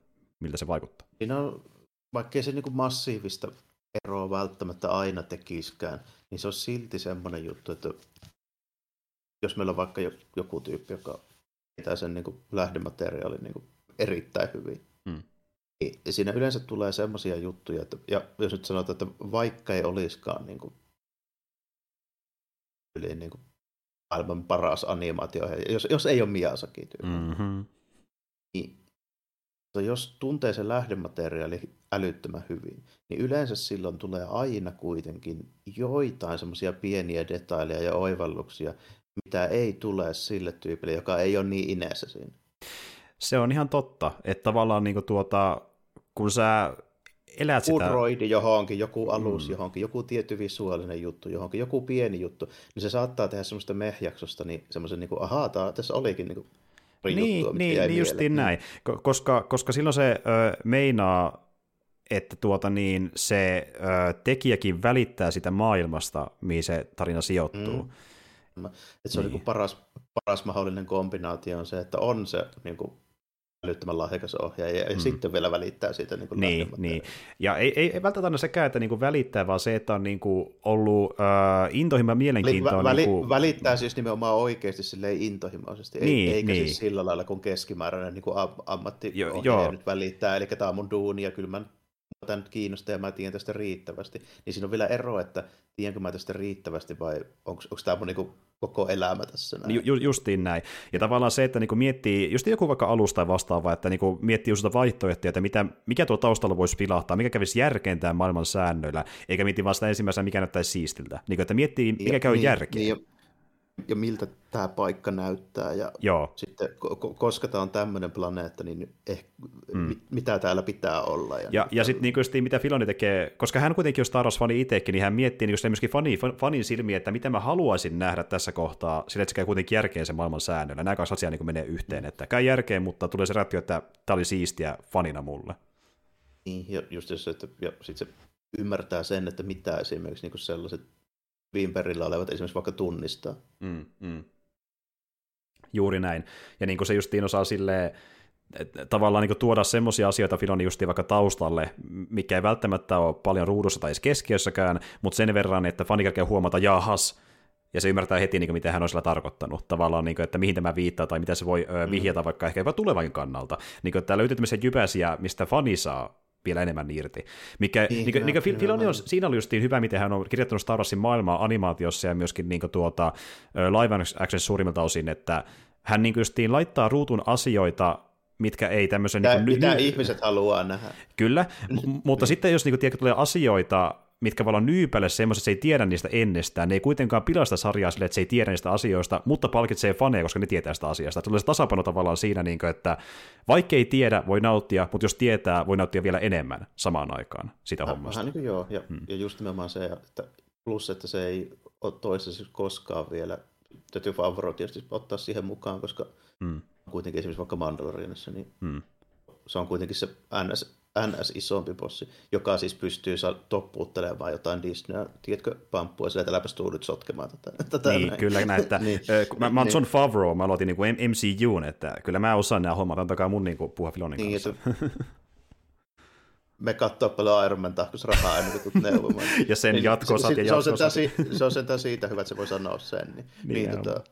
miltä se vaikuttaa. Siinä on, vaikkei se niin kuin massiivista eroa välttämättä aina tekiskään, niin se on silti semmoinen juttu, että jos meillä on vaikka joku tyyppi, joka pitää sen niin kuin lähdemateriaalin niin kuin erittäin hyvin, hmm. niin siinä yleensä tulee semmoisia juttuja, että ja jos nyt sanotaan, että vaikka ei olisikaan niin kuin, yli niin kuin maailman paras animaatio, jos, jos ei ole Miyazaki tyyppi, mm-hmm. niin jos tuntee sen lähdemateriaali älyttömän hyvin, niin yleensä silloin tulee aina kuitenkin joitain semmoisia pieniä detaileja ja oivalluksia, mitä ei tule sille tyypille, joka ei ole niin ineessä siinä. Se on ihan totta, että tavallaan niin kuin tuota, kun sä elät sitä... Joku johonkin, joku alus mm. johonkin, joku tietty visuaalinen juttu johonkin, joku pieni juttu, niin se saattaa tehdä semmoista mehjaksosta, niin semmoisen niin kuin, ahaa, tää, tässä olikin niin kuin niin, juttua, niin, niin justiin näin, koska, koska silloin se ö, meinaa, että tuota niin, se ö, tekijäkin välittää sitä maailmasta, mihin se tarina sijoittuu. Mm. Että se niin. on niin paras, paras mahdollinen kombinaatio on se, että on se niin kuin älyttömän lahjakas ohjaaja ja mm. sitten vielä välittää siitä niin niin, niin. Ja ei, ei, ei välttämättä aina sekään, että niin kuin välittää, vaan se, että on niin kuin ollut äh, intohimo mielenkiintoa. Väli, niin kuin... Välittää siis nimenomaan oikeasti silleen intohimoisesti, niin, eikä niin. siis sillä lailla kuin keskimääräinen niin kuin ammatti jo, jo. nyt välittää, eli tämä on mun duuni ja kyllä mä tämä nyt kiinnostaa ja mä tiedän tästä riittävästi, niin siinä on vielä ero, että tiedänkö mä tästä riittävästi vai onko tämä mun niinku koko elämä tässä näin. Ju, justiin näin. Ja tavallaan se, että niinku miettii, just joku vaikka alusta tai vastaava, että niinku miettii just vaihtoehtoja, että mitä, mikä tuo taustalla voisi pilahtaa, mikä kävisi järkeen tämän maailman säännöillä, eikä miettii vaan sitä ensimmäisenä, mikä näyttäisi siistiltä. Niinku, että miettii, mikä ja, käy niin, järkeen. Niin, ja miltä tämä paikka näyttää. Ja Joo. sitten, koska tämä on tämmöinen planeetta, niin ehkä, mm. mitä täällä pitää olla. Ja, ja, ja sitten niin mitä Filoni tekee, koska hän kuitenkin on Star Wars-fani itsekin, niin hän miettii niin myöskin fani, fanin silmiä, että mitä mä haluaisin nähdä tässä kohtaa, sillä että se käy kuitenkin järkeen sen maailman säännöllä. Nämä kaksi asiaa niin menee yhteen, että käy järkeen, mutta tulee se reaktio, että tämä oli siistiä fanina mulle. Niin, ja just se, että ja sit se ymmärtää sen, että mitä esimerkiksi niin sellaiset viimperillä olevat esimerkiksi vaikka tunnistaa. Mm, mm. Juuri näin. Ja niin kuin se justiin osaa silleen tavallaan niin tuoda semmoisia asioita Filoni justiin vaikka taustalle, mikä ei välttämättä ole paljon ruudussa tai edes keskiössäkään, mutta sen verran, että fani kerkee huomata, jahas, ja se ymmärtää heti, niin kuin, mitä hän on sillä tarkoittanut, tavallaan, niin kuin, että mihin tämä viittaa tai mitä se voi ö, vihjata mm. vaikka ehkä jopa tulevan kannalta. Niin kuin, että löytyy tämmöisiä jypäsiä, mistä fani saa vielä enemmän irti. Mikä, niin, niin, niin, niin Filoni on, siinä oli justiin hyvä, miten hän on kirjoittanut Star Warsin maailmaa animaatiossa ja myöskin niin kuin, tuota, live action suurimmilta osin, että hän niin justiin laittaa ruutun asioita mitkä ei tämmöisen... Mitä, niin kuin, mitä ny- ihmiset haluaa nähdä. Kyllä, m- mutta sitten jos niin kuin, tulee asioita, mitkä voi olla nyypälle semmoiset, että se ei tiedä niistä ennestään. Ne ei kuitenkaan pilasta sarjaa sille, että se ei tiedä niistä asioista, mutta palkitsee faneja, koska ne tietää sitä asiasta. Tulee se tasapaino tavallaan siinä, niin kuin, että vaikka ei tiedä, voi nauttia, mutta jos tietää, voi nauttia vielä enemmän samaan aikaan sitä Vähän hommasta. Vähän niin kuin joo, ja, hmm. ja just nimenomaan se, että plus, että se ei ole toisessa koskaan vielä, täytyy Favro tietysti ottaa siihen mukaan, koska hmm. kuitenkin esimerkiksi vaikka Mandalorianissa, niin hmm. se on kuitenkin se NS NS isompi bossi, joka siis pystyy toppuuttelemaan jotain Disney, tiedätkö, pamppua sillä, että läpäs tuu nyt sotkemaan tätä. tätä niin, näin. kyllä näin, että niin. mä, mä oon John Favreau, mä aloitin niin MCUn, että kyllä mä osaan nämä hommat, antakaa mun niin kuin, puhua Filonin niin, kanssa. Että me katsoo paljon Iron Man rahaa ennen kuin neuvomaan. ja sen niin, jatkosat se, ja jatkosat. Se on, sentään, se on sentään siitä hyvä, että se voi sanoa sen. Niin, niin, niin tota,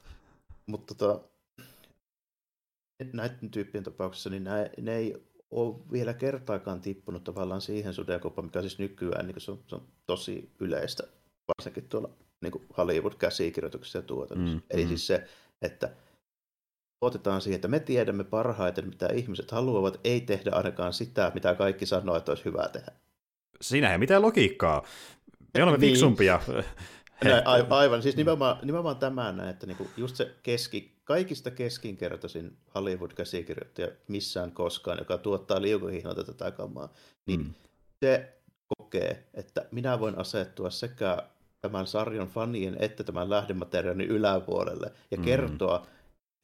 mutta tota, näiden tyyppien tapauksessa, niin ne, ne ei ole vielä kertaakaan tippunut tavallaan siihen sudenkuoppaan, mikä siis nykyään niin se, on, se on tosi yleistä, varsinkin tuolla niin Hollywood-käsikirjoituksessa ja tuotannossa. Mm, Eli mm. siis se, että otetaan siihen, että me tiedämme parhaiten, mitä ihmiset haluavat, ei tehdä ainakaan sitä, mitä kaikki sanoo, että olisi hyvä tehdä. Siinä ei mitään logiikkaa. Me olemme niin. fiksumpia. Näin, aivan, siis nimenomaan, nimenomaan tämän, että niinku just se keski, kaikista keskinkertaisin Hollywood-käsikirjoittaja missään koskaan, joka tuottaa liukuhihnoita tätä kamaa, niin mm. se kokee, että minä voin asettua sekä tämän sarjan fanien että tämän lähdemateriaalin yläpuolelle ja mm. kertoa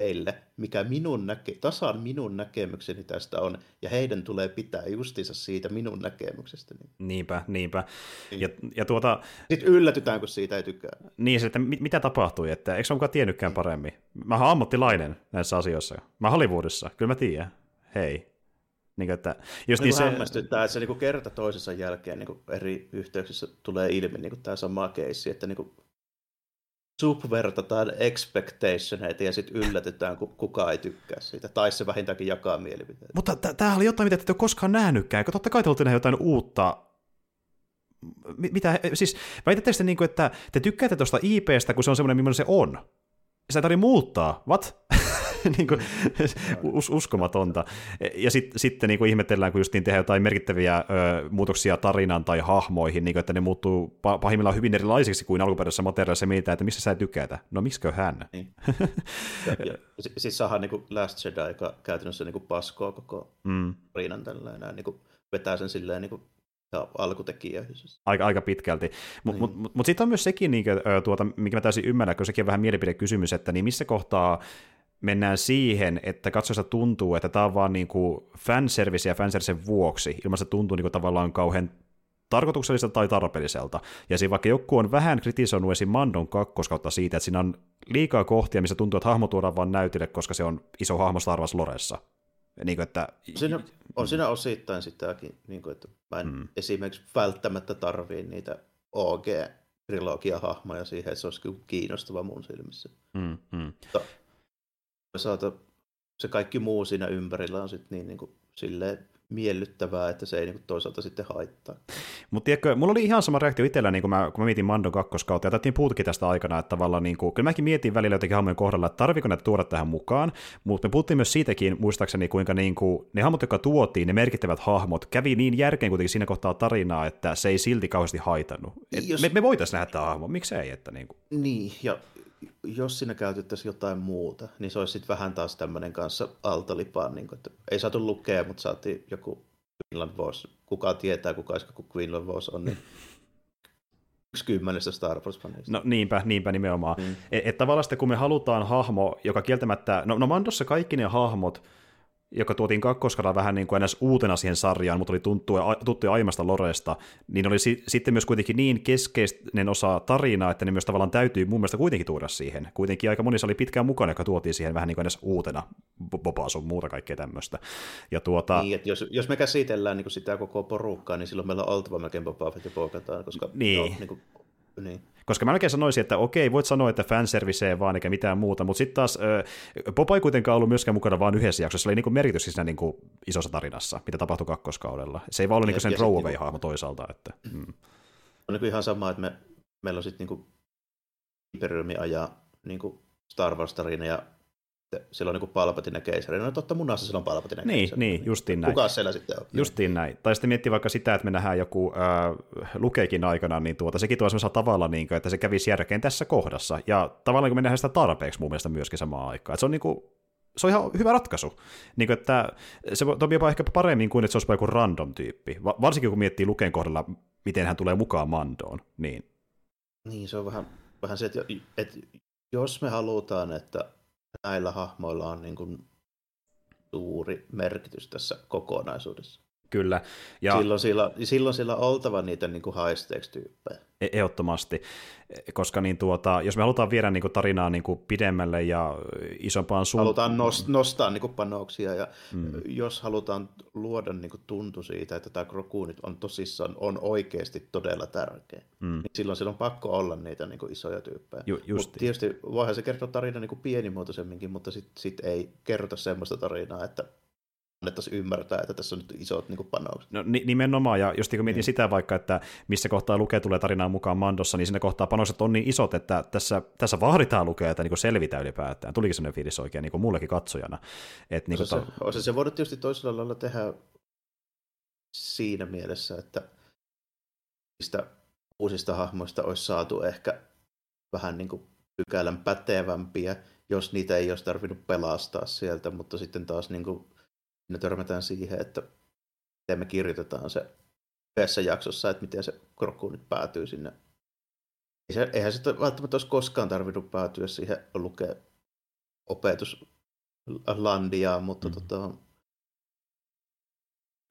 heille, mikä minun näke, tasan minun näkemykseni tästä on, ja heidän tulee pitää justiinsa siitä minun näkemyksestäni. Niinpä, niinpä. Niin. Ja, ja tuota... Sitten yllätytään, kun siitä ei tykkää. Niin, että mit, mitä tapahtui, että eikö mukaan tiennytkään paremmin? Mä oon ammattilainen näissä asioissa. Mä Hollywoodissa, kyllä mä tiedän. Hei. Niin, että just niin, niin se... hämmästyttää, että se niin kerta toisensa jälkeen niin eri yhteyksissä tulee ilmi niin tämä sama keissi, että niin subvertataan expectationeita ja sitten yllätetään, kun kukaan ei tykkää siitä. Tai se vähintäänkin jakaa mielipiteitä. Mutta tämä oli jotain, mitä te ole koskaan nähnytkään, kun totta kai te olette jotain uutta mitä, siis väitätte sitten, niin kuin, että te tykkäätte tuosta IPstä, kun se on semmoinen, millainen se on. Sitä ei tarvitse muuttaa. What? niin kuin, us, uskomatonta. Ja sit, sitten niin kuin ihmetellään, kun justiin tehdään jotain merkittäviä ö, muutoksia tarinaan tai hahmoihin, niin kuin, että ne muuttuu pahimmillaan hyvin erilaisiksi kuin alkuperäisessä materiaalissa mietitään, että missä sä tykätä. No miskö hän? Niin. ja, ja, siis saadaan niin kuin Last Jedi, joka käytännössä niin kuin paskoo koko mm. tarinan tällä niin kuin vetää sen silleen niin kuin ja alkutekijöissä. Aika, aika pitkälti. Mutta niin. mut, mut, mut sitten on myös sekin, niin tuota, mikä mä täysin ymmärrän, kun sekin on vähän mielipidekysymys, että niin missä kohtaa mennään siihen, että katsojasta tuntuu, että tämä on vaan niin kuin fanservice ja fanservicen vuoksi, ilman se tuntuu niin kuin tavallaan kauhean tarkoitukselliselta tai tarpeelliselta. Ja siinä vaikka joku on vähän kritisoinut esim. Mandon kakkoskautta siitä, että siinä on liikaa kohtia, missä tuntuu, että hahmo tuodaan vaan näytille, koska se on iso hahmo Star Wars Loressa. Niin kuin, että... Siinä, on siinä osittain sitäkin, niin kuin, että mä en mm. esimerkiksi välttämättä tarvii niitä OG trilogia-hahmoja siihen, että se olisi kiinnostava mun silmissä. Mm, mm. Toisaalta se kaikki muu siinä ympärillä on sitten niin, niin kuin, silleen miellyttävää, että se ei niin toisaalta sitten haittaa. Mutta tiedätkö, mulla oli ihan sama reaktio itsellä, niin kun, mä, kun mä mietin Mandon kakkoskautta, ja täytiin puhutkin tästä aikana, että tavallaan, niin kuin, kyllä mäkin mietin välillä jotenkin hahmojen kohdalla, että tarviko näitä tuoda tähän mukaan, mutta me puhuttiin myös siitäkin, muistaakseni, kuinka niin kuin, ne hahmot, jotka tuotiin, ne merkittävät hahmot, kävi niin järkeen kuitenkin siinä kohtaa tarinaa, että se ei silti kauheasti haitannut. Et Jos... Me, me voitaisiin nähdä tämä hahmo, miksei, että niin kuin. Niin, ja jos siinä käytettäisiin jotain muuta, niin se olisi sitten vähän taas tämmöinen kanssa altolipaan, niin kuin, että ei saatu lukea, mutta saatiin joku Quinlan Voss. Kuka tietää, kuka joku Quinlan Voss on, niin yksi kymmenestä Star wars -fanista. No niinpä, niinpä nimenomaan. Mm. Että et tavallaan sitten kun me halutaan hahmo, joka kieltämättä, no, no Mandossa kaikki ne hahmot joka tuotiin kakkoskalla vähän niin kuin uutena siihen sarjaan, mutta oli tuttuja, tuttuja aiemmasta Loresta, niin oli si- sitten myös kuitenkin niin keskeinen osa tarinaa, että ne myös tavallaan täytyy mun mielestä kuitenkin tuoda siihen. Kuitenkin aika monissa oli pitkään mukana, joka tuotiin siihen vähän niin kuin uutena, Bobaa sun muuta kaikkea tämmöistä. Ja tuota... Niin, että jos, jos me käsitellään niin kuin sitä koko porukkaa, niin silloin meillä on oltava melkein Boba Fett ja koska niin. No, niin kuin, niin. Koska mä melkein sanoisin, että okei, voit sanoa, että fanservice vaan eikä mitään muuta, mutta sitten taas äh, Boba ei kuitenkaan ollut myöskään mukana vain yhdessä jaksossa, se oli niinku merkitys siinä niinku isossa tarinassa, mitä tapahtui kakkoskaudella. Se ei vaan ollut niinku sen throwaway-hahmo niinku, toisaalta. Että, mm. On niinku ihan sama, että me, meillä on sitten niinku Imperiumi ajaa niinku Star Wars-tarina ja siellä on niin Palpatine keisari. No totta munassa siellä on Palpatine niin, keisari. Niin, justiin näin. Kuka siellä sitten on? Justiin näin. Tai sitten miettii vaikka sitä, että me nähdään joku äh, lukeekin aikana, niin tuota, sekin tuo semmoisella tavalla, niin kuin, että se kävisi järkeen tässä kohdassa. Ja tavallaan kun me nähdään sitä tarpeeksi mun mielestä myöskin samaan aikaan. Että se on niin kuin, se on ihan hyvä ratkaisu. Niin kuin, että se toimii jopa ehkä paremmin kuin, että se olisi joku random tyyppi. Varsinkin kun miettii Luken kohdalla, miten hän tulee mukaan Mandoon. Niin, niin se on vähän, vähän se, että, että jos me halutaan, että näillä hahmoilla on niin kuin suuri merkitys tässä kokonaisuudessa. Kyllä. Ja... Silloin, sillä, silloin sillä on oltava niitä niin kuin high-stakes-tyyppejä. E- ehdottomasti, koska niin tuota, jos me halutaan viedä niin kuin tarinaa niin kuin pidemmälle ja isompaan suuntaan. Halutaan nost- nostaa niin kuin panoksia ja mm. jos halutaan luoda niin kuin tuntu siitä, että tämä Grogu nyt on tosissaan on oikeasti todella tärkeä, mm. niin silloin sillä on pakko olla niitä niin kuin isoja tyyppejä. Ju- mutta tietysti voihan se kertoa tarina niin kuin pienimuotoisemminkin, mutta sitten sit ei kerrota semmoista tarinaa, että annettaisiin ymmärtää, että tässä on nyt isot niin panokset. No nimenomaan, ja just kun mietin mm. sitä vaikka, että missä kohtaa lukee tulee tarinaan mukaan Mandossa, niin siinä kohtaa panokset on niin isot, että tässä, tässä vahditaan lukea, että niin selvitä ylipäätään. Tulikin sellainen fiilis oikein niin kuin mullekin katsojana. Et, niin kuin se, ta- se, se voinut tietysti toisella lailla tehdä siinä mielessä, että niistä uusista hahmoista olisi saatu ehkä vähän niin kuin pykälän pätevämpiä, jos niitä ei olisi tarvinnut pelastaa sieltä, mutta sitten taas niin kuin me törmätään siihen, että miten me kirjoitetaan se yhdessä jaksossa, että miten se krokku nyt päätyy sinne. Eihän se välttämättä olisi koskaan tarvinnut päätyä siihen lukea opetuslandiaan, mutta mm. tota,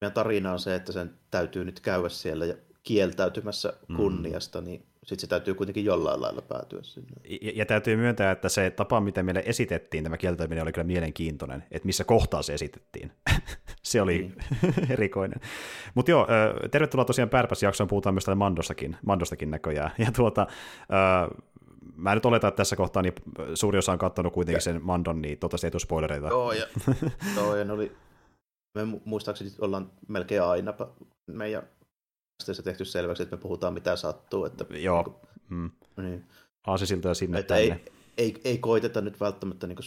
meidän tarina on se, että sen täytyy nyt käydä siellä ja kieltäytymässä mm. kunniasta, mm. niin sitten se täytyy kuitenkin jollain lailla päätyä sinne. Ja, ja täytyy myöntää, että se tapa, miten meille esitettiin tämä kieltäytyminen, oli kyllä mielenkiintoinen, että missä kohtaa se esitettiin. se oli niin. erikoinen. Mutta joo, tervetuloa tosiaan Pärpäs-jaksoon, puhutaan myös tästä Mandostakin, Mandostakin näköjään. Ja tuota, mä nyt oletan, että tässä kohtaa niin suuri osa on katsonut kuitenkin ja. sen Mandon, niin toivottavasti ei tule spoilereita. Joo, ja, joo, ja ne oli, me muistaakseni ollaan melkein aina meidän se tehty selväksi, että me puhutaan mitä sattuu. Että, Joo. Niin, mm. niin. Ja sinne että tänne. Ei, ei, ei koiteta nyt välttämättä niin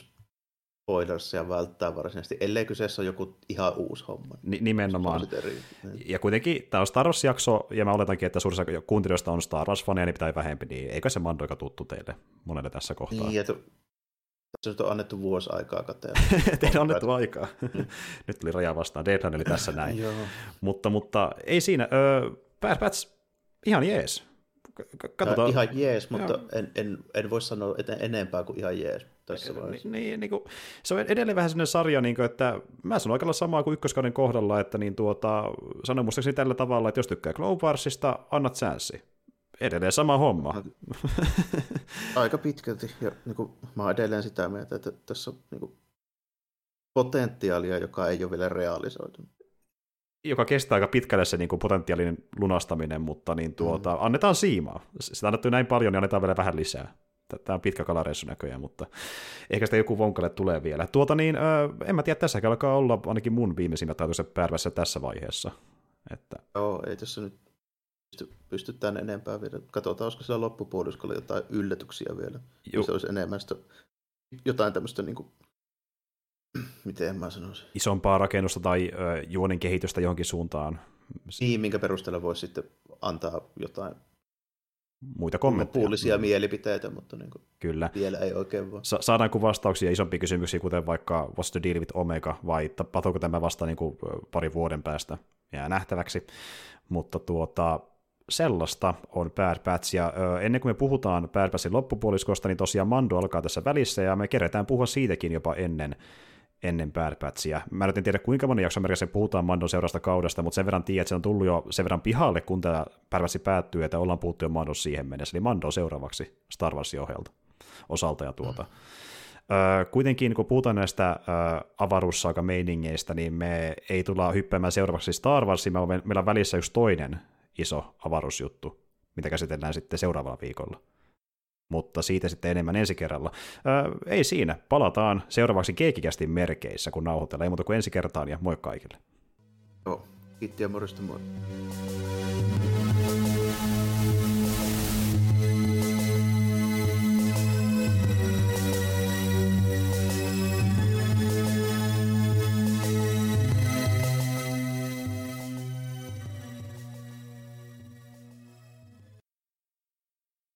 spoilersia välttää varsinaisesti, ellei kyseessä ole joku ihan uusi homma. Ni- nimenomaan. Eri, niin. Ja kuitenkin tämä on Star Wars-jakso, ja mä oletankin, että suurissa kuuntelijoista on Star Wars-faneja, niin pitää vähempi, niin eikö se Mando aika tuttu teille monelle tässä kohtaa? Niin, että nyt on annettu vuosi aikaa kateen. Teillä on annettu aikaa. Nyt tuli raja vastaan. Deadline oli tässä näin. mutta, mutta ei siinä. Öö, Bad Batch, ihan jees. Katsotaan. Ihan jees, mutta en, en, en voi sanoa että enempää kuin ihan jees tässä vaiheessa. Niin, niin, niin kuin, se on edelleen vähän sellainen sarja, niin kuin, että mä sanon aika samaa kuin ykköskauden kohdalla, että niin tuota, sanon muistaakseni tällä tavalla, että jos tykkää Clone Warsista, annat chanssi. Edelleen sama homma. Aika pitkälti. Ja niin kuin, mä oon edelleen sitä mieltä, että tässä on niin kuin, potentiaalia, joka ei ole vielä realisoitunut. Joka kestää aika pitkälle se niin kuin potentiaalinen lunastaminen, mutta niin tuota, mm. annetaan siimaa. Sitä annettu näin paljon, niin annetaan vielä vähän lisää. Tämä on pitkä kalareissu näköjään, mutta ehkä sitä joku vonkalle tulee vielä. Tuota niin, öö, en mä tiedä, tässä alkaa olla ainakin mun viimeisimmät ajatukset päävässä tässä vaiheessa. Että... Joo, ei tässä nyt pysty, pysty tänne enempää vielä. Katsotaan, olisiko siellä loppupuoliskolla jotain yllätyksiä vielä. Joo. Se olisi enemmän sitä, jotain tämmöistä, niin kuin, miten mä sanoisin. Isompaa rakennusta tai ö, juonen kehitystä johonkin suuntaan. Niin, minkä perusteella voisi sitten antaa jotain muita kommentteja. Puolisia mm. mielipiteitä, mutta niin kuin Kyllä. vielä ei oikein vaan. Sa- saadaanko vastauksia isompiin kysymyksiä, kuten vaikka what's the deal with Omega, vai tapahtuuko tämä vasta niin kuin pari vuoden päästä, jää nähtäväksi. Mutta tuota, sellaista on Bad Batch, ja ennen kuin me puhutaan Bad Batchin loppupuoliskosta, niin tosiaan Mando alkaa tässä välissä, ja me keretään puhua siitäkin jopa ennen, ennen Bad Batchia. Mä en tiedä, kuinka monen jakson merkissä puhutaan Mandon seuraavasta kaudesta, mutta sen verran tiedän, että se on tullut jo sen verran pihalle, kun tämä Bad Batch päättyy, että ollaan puhuttu jo Mandon siihen mennessä. Eli Mando seuraavaksi Star Warsin ohjelta, osalta ja tuota. Mm. kuitenkin, kun puhutaan näistä avaruussaaga-meiningeistä, niin me ei tulla hyppäämään seuraavaksi Star Warsiin, meillä on välissä yksi toinen iso avaruusjuttu, mitä käsitellään sitten seuraavalla viikolla mutta siitä sitten enemmän ensi kerralla. Ää, ei siinä, palataan seuraavaksi Keekikästin merkeissä, kun nauhoitellaan. Ei muuta kuin ensi kertaan ja moi kaikille. Joo, kiitti ja morjesta moi.